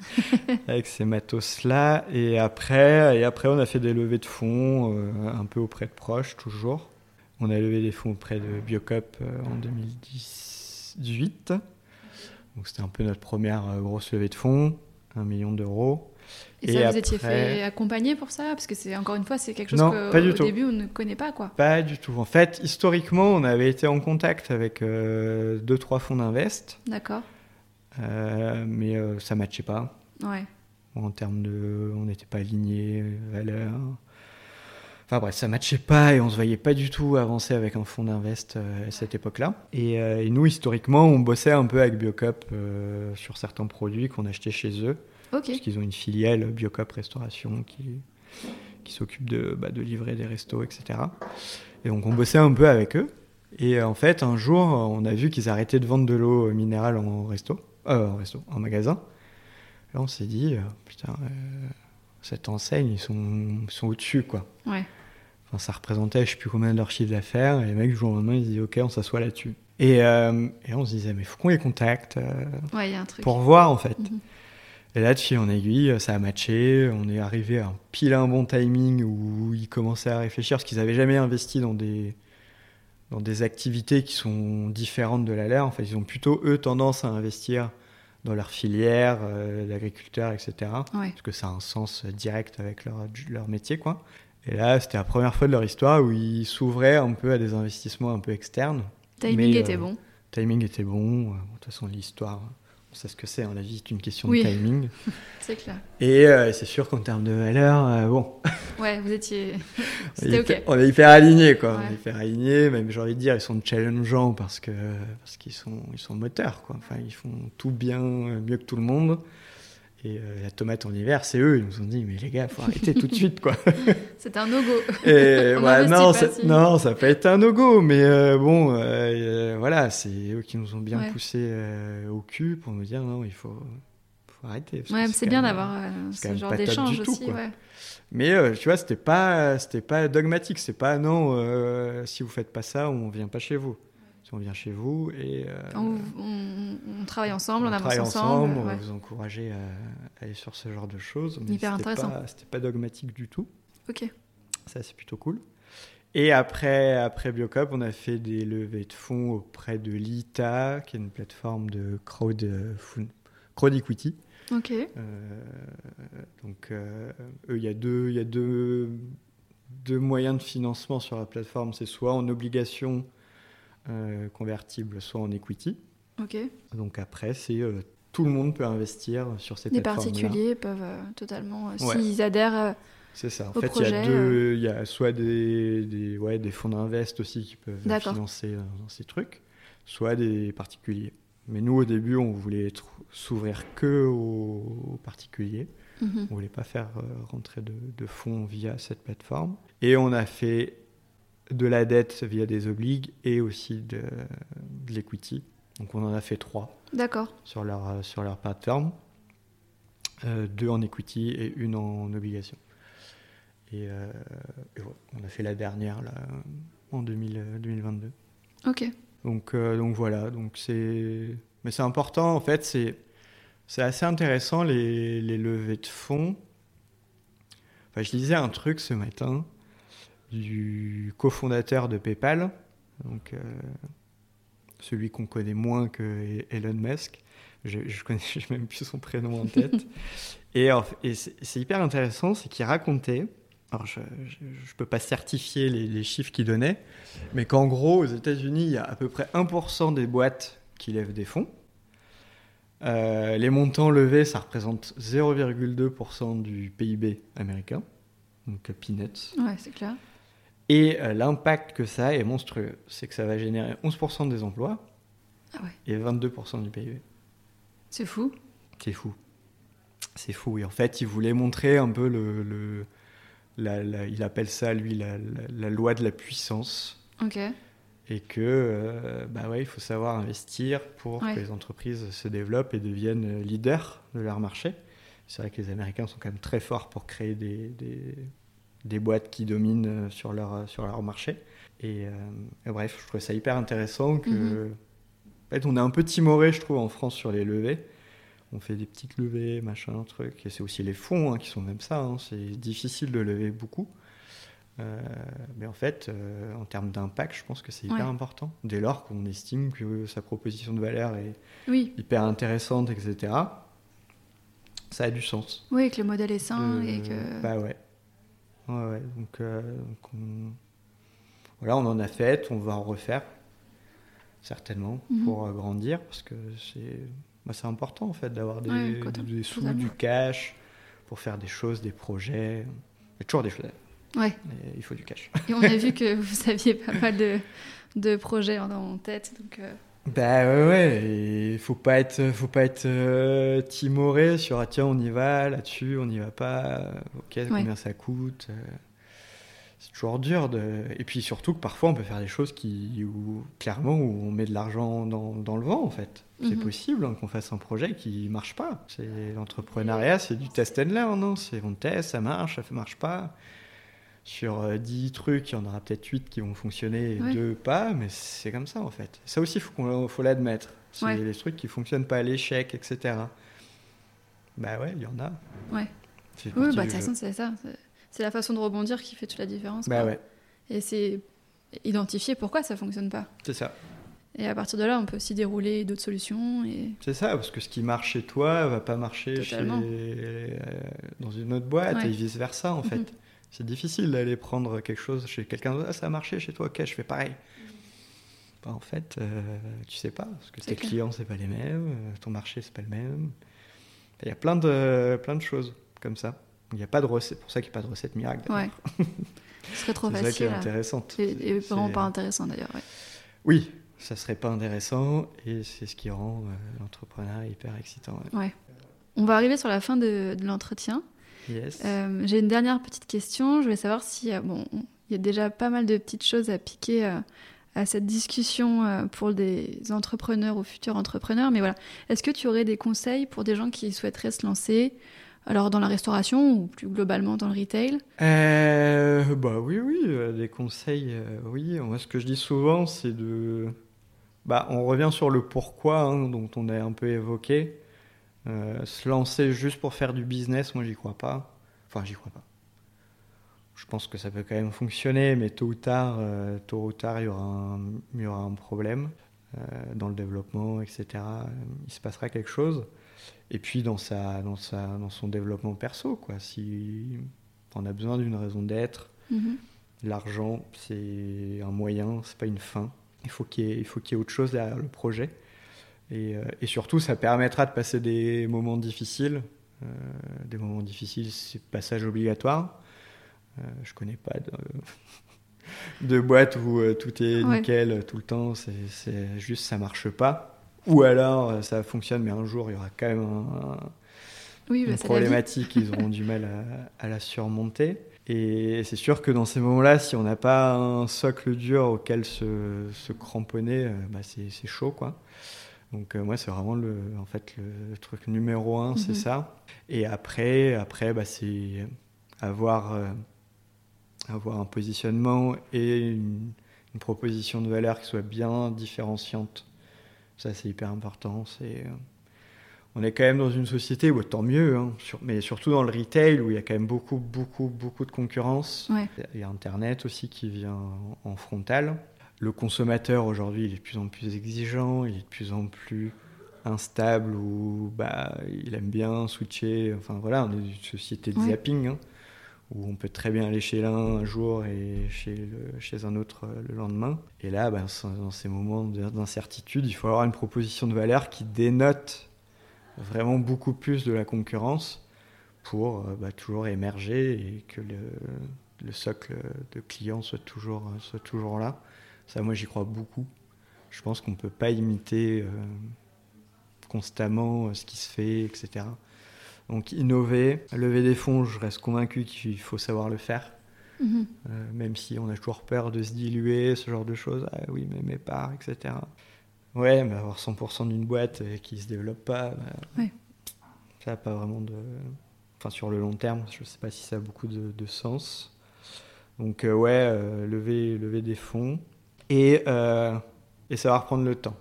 Speaker 2: avec ces matos là et après et après on a fait des levées de fonds euh, un peu auprès de proches toujours. On a levé des fonds auprès de Biocop euh, en 2018. Donc c'était un peu notre première euh, grosse levée de fonds, un million d'euros.
Speaker 1: Et,
Speaker 2: Et
Speaker 1: ça, vous étiez fait accompagner pour ça? Parce que c'est encore une fois, c'est quelque chose qu'au début on ne connaît pas, quoi.
Speaker 2: Pas du tout. En fait, historiquement, on avait été en contact avec euh, deux trois fonds d'invest,
Speaker 1: D'accord.
Speaker 2: euh, mais euh, ça matchait pas.
Speaker 1: Ouais.
Speaker 2: En termes de, on n'était pas alignés, valeurs. Enfin bref, ça matchait pas et on se voyait pas du tout avancer avec un fonds d'invest euh, à cette époque-là. Et, euh, et nous, historiquement, on bossait un peu avec Biocop euh, sur certains produits qu'on achetait chez eux.
Speaker 1: Ok.
Speaker 2: Parce qu'ils ont une filiale Biocop Restauration qui, qui s'occupe de, bah, de livrer des restos, etc. Et donc on bossait un peu avec eux. Et en fait, un jour, on a vu qu'ils arrêtaient de vendre de l'eau minérale en resto, en resto, en magasin. Là, on s'est dit, putain, cette enseigne, ils sont, ils sont au-dessus, quoi.
Speaker 3: Ouais.
Speaker 2: Enfin, ça représentait, je sais plus combien de leur chiffre d'affaires. Et les mecs, du jour au lendemain, ils disaient, ok, on s'assoit là-dessus. Et, euh, et on se disait, mais faut qu'on les contacte euh,
Speaker 3: Ouais, il y a un truc.
Speaker 2: pour voir, en fait.
Speaker 3: Mhm.
Speaker 2: Et là, de fil en aiguille, ça a matché. On est arrivé à un pile un bon timing où ils commençaient à réfléchir parce qu'ils n'avaient jamais investi dans des, dans des activités qui sont différentes de la leur. En fait, ils ont plutôt, eux, tendance à investir dans leur filière, euh, etc.
Speaker 3: Ouais.
Speaker 2: Parce que ça a un sens direct avec leur, leur métier, quoi. Et là, c'était la première fois de leur histoire où ils s'ouvraient un peu à des investissements un peu externes.
Speaker 3: Timing
Speaker 2: Mais,
Speaker 3: était
Speaker 2: euh,
Speaker 3: bon.
Speaker 2: Timing était bon. Euh, De toute façon, l'histoire, on sait ce que c'est. hein, la vie, c'est une question
Speaker 3: Oui.
Speaker 2: de timing.
Speaker 3: C'est clair.
Speaker 2: Et euh, c'est sûr qu'en termes de valeur, euh, bon,
Speaker 3: Ouais, vous étiez. C'était ok.
Speaker 2: on est hyper alignés, quoi. On est hyper alignés, même j'ai envie de dire, ils sont challengeants parce que parce qu'ils sont ils sont moteurs, quoi. Enfin, ils font tout bien, mieux que tout le monde. Et euh, la tomate en hiver, c'est eux. Ils nous ont dit, mais les gars, faut arrêter tout de suite, quoi.
Speaker 3: C'était un no-go.
Speaker 2: Et
Speaker 3: On
Speaker 2: ouais,
Speaker 3: investit
Speaker 2: non, ça,
Speaker 3: si.
Speaker 2: non, ça peut être un no-go, mais euh, bon, euh, euh, voilà, c'est eux qui nous ont bien
Speaker 3: Ouais.
Speaker 2: poussé euh, au cul pour nous dire, non, il faut, faut arrêter.
Speaker 3: Ouais, c'est bien d'avoir euh,
Speaker 2: c'est
Speaker 3: ce genre d'échange
Speaker 2: tout,
Speaker 3: aussi. Ouais.
Speaker 2: Mais euh, tu vois, c'était pas, c'était pas dogmatique. C'est pas non, euh, si vous faites pas ça, on vient pas chez vous. On vient chez vous et euh,
Speaker 3: On, on- on travaille ensemble, on, avance ensemble.
Speaker 2: ensemble, on va
Speaker 3: ouais.
Speaker 2: vous encourager à aller sur ce genre de choses. Mais
Speaker 3: Hyper intéressant.
Speaker 2: C'était pas dogmatique du tout.
Speaker 3: Ok.
Speaker 2: Ça, c'est plutôt cool. Et après, après Biocop, on a fait des levées de fonds auprès de l'ITA, qui est une plateforme de crowd, euh, crowd equity.
Speaker 3: Ok.
Speaker 2: Euh, donc, euh, eux, il y a deux, il y a deux, deux moyens de financement sur la plateforme. C'est soit en obligation euh, convertible, soit en equity.
Speaker 3: Ok.
Speaker 2: Donc après, c'est euh, tout le monde peut investir sur ces
Speaker 3: Les
Speaker 2: plateformes.
Speaker 3: particuliers peuvent euh, totalement, euh,
Speaker 2: Ouais.
Speaker 3: s'ils adhèrent.
Speaker 2: C'est ça. En fait, il y a
Speaker 3: projet,
Speaker 2: deux, il y a soit des, des, ouais, des fonds d'invest aussi qui peuvent financer dans ces trucs, soit des particuliers. Mais nous, au début, on voulait s'ouvrir que aux, aux particuliers.
Speaker 3: mhm.
Speaker 2: On voulait pas faire euh, rentrer de, de fonds via cette plateforme. Et on a fait de la dette via des obligues et aussi de, de l'equity. Donc on en a fait trois
Speaker 3: D'accord.
Speaker 2: sur leur, sur leur plateforme. Euh, deux en equity et une en obligation. Et, euh, et on a fait la dernière là, en 2000, euh, 2022.
Speaker 3: Ok.
Speaker 2: Donc, euh, donc voilà, donc c'est... Mais c'est important, en fait, c'est, c'est assez intéressant les, les levées de fonds. Enfin, je lisais un truc ce matin du cofondateur de PayPal, donc euh, celui qu'on connaît moins que Elon Musk. Je, je connais j'ai même plus son prénom en tête. et c'est, hyper intéressant, c'est qu'il racontait, alors je ne peux pas certifier les, les chiffres qu'il donnait, mais qu'en gros, aux États-Unis, il y a à peu près 1% des boîtes qui lèvent des fonds. Euh, les montants levés, ça représente 0,2% du PIB américain, donc peanuts.
Speaker 3: Ouais, c'est clair.
Speaker 2: Et euh, l'impact que ça a est monstrueux. C'est que ça va générer 11% des emplois
Speaker 3: Ah ouais.
Speaker 2: et 22% du PIB.
Speaker 3: C'est fou.
Speaker 2: C'est fou. C'est fou. Et en fait, il voulait montrer un peu le. le- la- la- il appelle ça, lui, la, loi de la puissance.
Speaker 3: Ok.
Speaker 2: Et que, euh, bah ouais, il faut savoir investir pour
Speaker 3: Ouais.
Speaker 2: que les entreprises se développent et deviennent euh, leaders de leur marché. C'est vrai que les Américains sont quand même très forts pour créer des, des, des boîtes qui dominent euh, sur leur, euh, sur leur marché. Et, euh, et bref, je trouvais ça hyper intéressant que.
Speaker 3: Mhm.
Speaker 2: En fait, on est un peu timoré, je trouve, en France sur les levées. On fait des petites levées, machin, truc. Et c'est aussi les fonds hein, qui sont même ça. hein. C'est difficile de lever beaucoup. Euh, mais en fait, euh, en termes d'impact, je pense que c'est hyper
Speaker 3: Ouais.
Speaker 2: important. Dès lors qu'on estime que sa proposition de valeur est
Speaker 3: Oui.
Speaker 2: hyper intéressante, etc., ça a du sens.
Speaker 3: Oui, que le modèle est sain
Speaker 2: Euh,
Speaker 3: et que.
Speaker 2: Bah ouais. Ouais, ouais. Donc, euh, donc on... voilà, on en a fait, on va en refaire, certainement,
Speaker 3: Mhm.
Speaker 2: pour euh, grandir, parce que c'est bah, important, en fait, d'avoir des,
Speaker 3: Ouais, total-
Speaker 2: des sous,
Speaker 3: totalement.
Speaker 2: du cash, pour faire des choses, des projets. Il y a toujours des choses.
Speaker 3: Ouais.
Speaker 2: mais il faut du cash.
Speaker 3: Et on a vu que vous aviez pas mal de, de projets en, en tête. Donc, euh,
Speaker 2: Bah ouais, ouais, et faut pas être, faut pas être euh, timoré sur ah, tiens on y va là-dessus, on n'y va pas, euh, ok combien ça coûte. euh, c'est toujours dur. De... Et puis surtout que parfois on peut faire des choses qui, où, clairement, où on met de l'argent dans, dans, le vent en fait. C'est
Speaker 3: Mhm.
Speaker 2: possible hein, qu'on fasse un projet qui marche pas. C'est l'entrepreneuriat, c'est du test and learn. Non c'est on teste, ça marche, ça ne marche pas. Sur euh, 10 trucs, il y en aura peut-être 8 qui vont fonctionner et
Speaker 3: Ouais.
Speaker 2: 2 pas, mais c'est comme ça en fait. Ça aussi, il faut, faut l'admettre. C'est
Speaker 3: Ouais.
Speaker 2: les trucs qui fonctionnent pas à l'échec, etc. Bah ouais, il y en a.
Speaker 3: Ouais. Oui, bah, de toute façon, c'est ça. C'est- la façon de rebondir qui fait toute la différence.
Speaker 2: Bah
Speaker 3: quoi.
Speaker 2: ouais,
Speaker 3: Et c'est identifier pourquoi ça fonctionne pas.
Speaker 2: c'est ça.
Speaker 3: Et à partir de là, on peut aussi dérouler d'autres solutions. Et...
Speaker 2: C'est ça, parce que ce qui marche chez toi va pas marcher chez, euh, dans une autre boîte
Speaker 3: Ouais.
Speaker 2: et vice versa en fait. C'est difficile d'aller prendre quelque chose chez quelqu'un d'autre. Ah, ça a marché chez toi, ok, je fais pareil. Bah, en fait, euh, tu sais pas, parce que tes
Speaker 3: clair.
Speaker 2: clients c'est pas les mêmes, euh, ton marché c'est pas le même. Il y a plein de, plein de choses comme ça. Il n'y a pas de recette, pour ça qu'il n'y a pas de recette miracle.
Speaker 3: Ouais. Ce serait trop
Speaker 2: C'est ça qui est
Speaker 3: facile.
Speaker 2: intéressante.
Speaker 3: Et, et vraiment pas intéressant d'ailleurs. ouais.
Speaker 2: Oui, ça serait pas intéressant et c'est ce qui rend euh, l'entrepreneuriat hyper excitant. ouais.
Speaker 3: On va arriver sur la fin de, de l'entretien.
Speaker 2: Yes.
Speaker 3: Euh, J'ai une dernière petite question. Je voulais savoir si, euh, bon, il y a déjà pas mal de petites choses à piquer euh, à cette discussion euh, pour des entrepreneurs ou futurs entrepreneurs, mais voilà. Est-ce que tu aurais des conseils pour des gens qui souhaiteraient se lancer, alors dans la restauration ou plus globalement dans le retail?
Speaker 2: Euh, bah oui, oui, des conseils, euh, oui. Moi, ce que je dis souvent, c'est de. Bah, on revient sur le pourquoi, hein, dont on a un peu évoqué. Euh, se lancer juste pour faire du business, moi, j'y crois pas. Enfin, j'y crois pas. Je pense que ça peut quand même fonctionner, mais tôt ou tard, euh, tôt ou tard, il y aura un, il y aura un problème euh, dans le développement, etc. Il se passera quelque chose. Et puis dans sa, dans sa, dans son développement perso, quoi. Si on a besoin d'une raison d'être.
Speaker 3: Mhm.
Speaker 2: L'argent, c'est un moyen, c'est pas une fin. Il faut qu'il y, ait- il faut qu'il y ait autre chose derrière le projet. Et, euh, et surtout, ça permettra de passer des moments difficiles. Euh, des moments difficiles, c'est passage obligatoire. Euh, je connais pas de, de boîte où euh, tout est
Speaker 3: Ouais.
Speaker 2: nickel tout le temps. C'est juste ça marche pas. Ou alors ça fonctionne, mais un jour il y aura quand même un,
Speaker 3: Oui, bah,
Speaker 2: une problématique, ils auront du mal à, à la surmonter. Et c'est sûr que dans ces moments-là, si on n'a pas un socle dur auquel se, se cramponner, bah c'est c'est chaud, quoi. Donc euh, moi, c'est vraiment le, en fait, le truc numéro un, c'est
Speaker 3: Mhm.
Speaker 2: ça. Et après, après bah, c'est avoir, euh, avoir un positionnement et une, une proposition de valeur qui soit bien différenciante. Ça, c'est hyper important. C'est... euh, on est quand même dans une société où tant mieux, hein, sur- mais surtout dans le retail où il y a quand même beaucoup, beaucoup, beaucoup de concurrence.
Speaker 3: Ouais.
Speaker 2: Il y a Internet aussi qui vient en, en frontal. Le consommateur aujourd'hui, il est de plus en plus exigeant, il est de plus en plus instable ou bah, il aime bien switcher. Enfin voilà, on est une société de
Speaker 3: Ouais.
Speaker 2: zapping hein, où on peut très bien aller chez l'un un jour et chez, le- chez un autre euh, le lendemain. Et là, bah, dans ces moments d'incertitude, il faut avoir une proposition de valeur qui dénote vraiment beaucoup plus de la concurrence pour euh, bah, toujours émerger et que le, le socle de clients soit toujours, soit toujours là. Ça, moi, j'y crois beaucoup. Je pense qu'on ne peut pas imiter euh, constamment euh, ce qui se fait, etc. Donc, innover, lever des fonds, je reste convaincu qu'il faut savoir le faire.
Speaker 3: Mhm.
Speaker 2: Euh, même si on a toujours peur de se diluer, ce genre de choses. Ah oui, mais mes parts, etc. Ouais, mais avoir 100% d'une boîte qui se développe pas, bah,
Speaker 3: Ouais.
Speaker 2: ça n'a pas vraiment de. Enfin, sur le long terme, je ne sais pas si ça a beaucoup de, de sens. Donc, euh, ouais, euh, lever, lever des fonds et, euh, et savoir prendre le temps.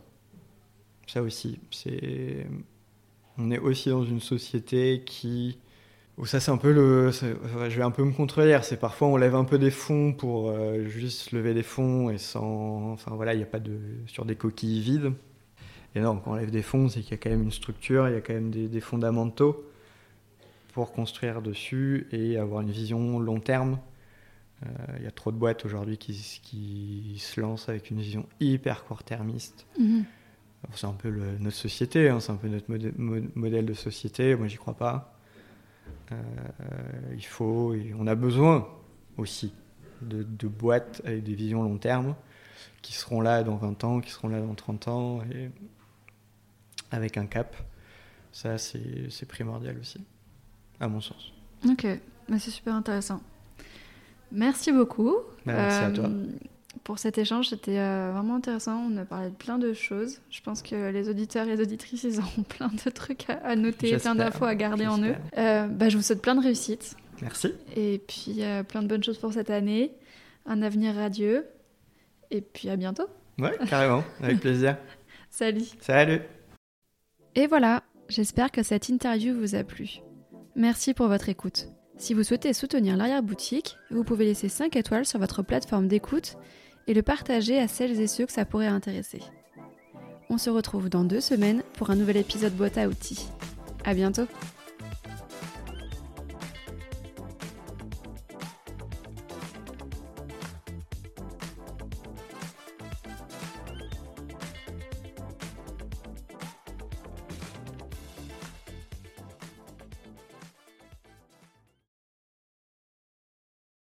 Speaker 2: Ça aussi, c'est. On est aussi dans une société qui ça, c'est un peu le. Je vais un peu me contredire. C'est parfois on lève un peu des fonds pour euh, juste lever des fonds et sans. Enfin voilà, il n'y a pas de. sur des coquilles vides. Et non, quand on lève des fonds, c'est qu'il y a quand même une structure, il y a quand même des fondamentaux pour construire dessus et avoir une vision long terme. Euh, Il y a trop de boîtes aujourd'hui qui, qui se lancent avec une vision hyper court-termiste.
Speaker 3: Mhm.
Speaker 2: Alors, C'est un peu le- notre société, hein, c'est un peu notre modè- mo- modèle de société. Moi, j'y crois pas. Euh, il faut, on a besoin aussi de, de boîtes avec des visions long terme qui seront là dans 20 ans, qui seront là dans 30 ans, et avec un cap. Ça, c'est c'est primordial aussi, à mon sens.
Speaker 3: Ok, Bah, c'est super intéressant.
Speaker 1: Merci beaucoup.
Speaker 2: Bah, merci à toi.
Speaker 1: Pour cet échange, c'était vraiment intéressant. On a parlé de plein de choses. Je pense que les auditeurs et les auditrices, ils auront plein de trucs à, noter, plein d'infos à garder en eux. bah, je vous souhaite plein de réussite.
Speaker 2: Merci.
Speaker 1: Et puis plein de bonnes choses pour cette année. Un avenir radieux. Et puis à bientôt.
Speaker 2: Ouais, carrément, avec plaisir.
Speaker 1: Salut.
Speaker 2: Salut.
Speaker 1: Et voilà, j'espère que cette interview vous a plu. Merci pour votre écoute. Si vous souhaitez soutenir l'arrière-boutique, vous pouvez laisser 5 étoiles sur votre plateforme d'écoute et le partager à celles et ceux que ça pourrait intéresser. On se retrouve dans deux semaines pour un nouvel épisode boîte à outils. À bientôt!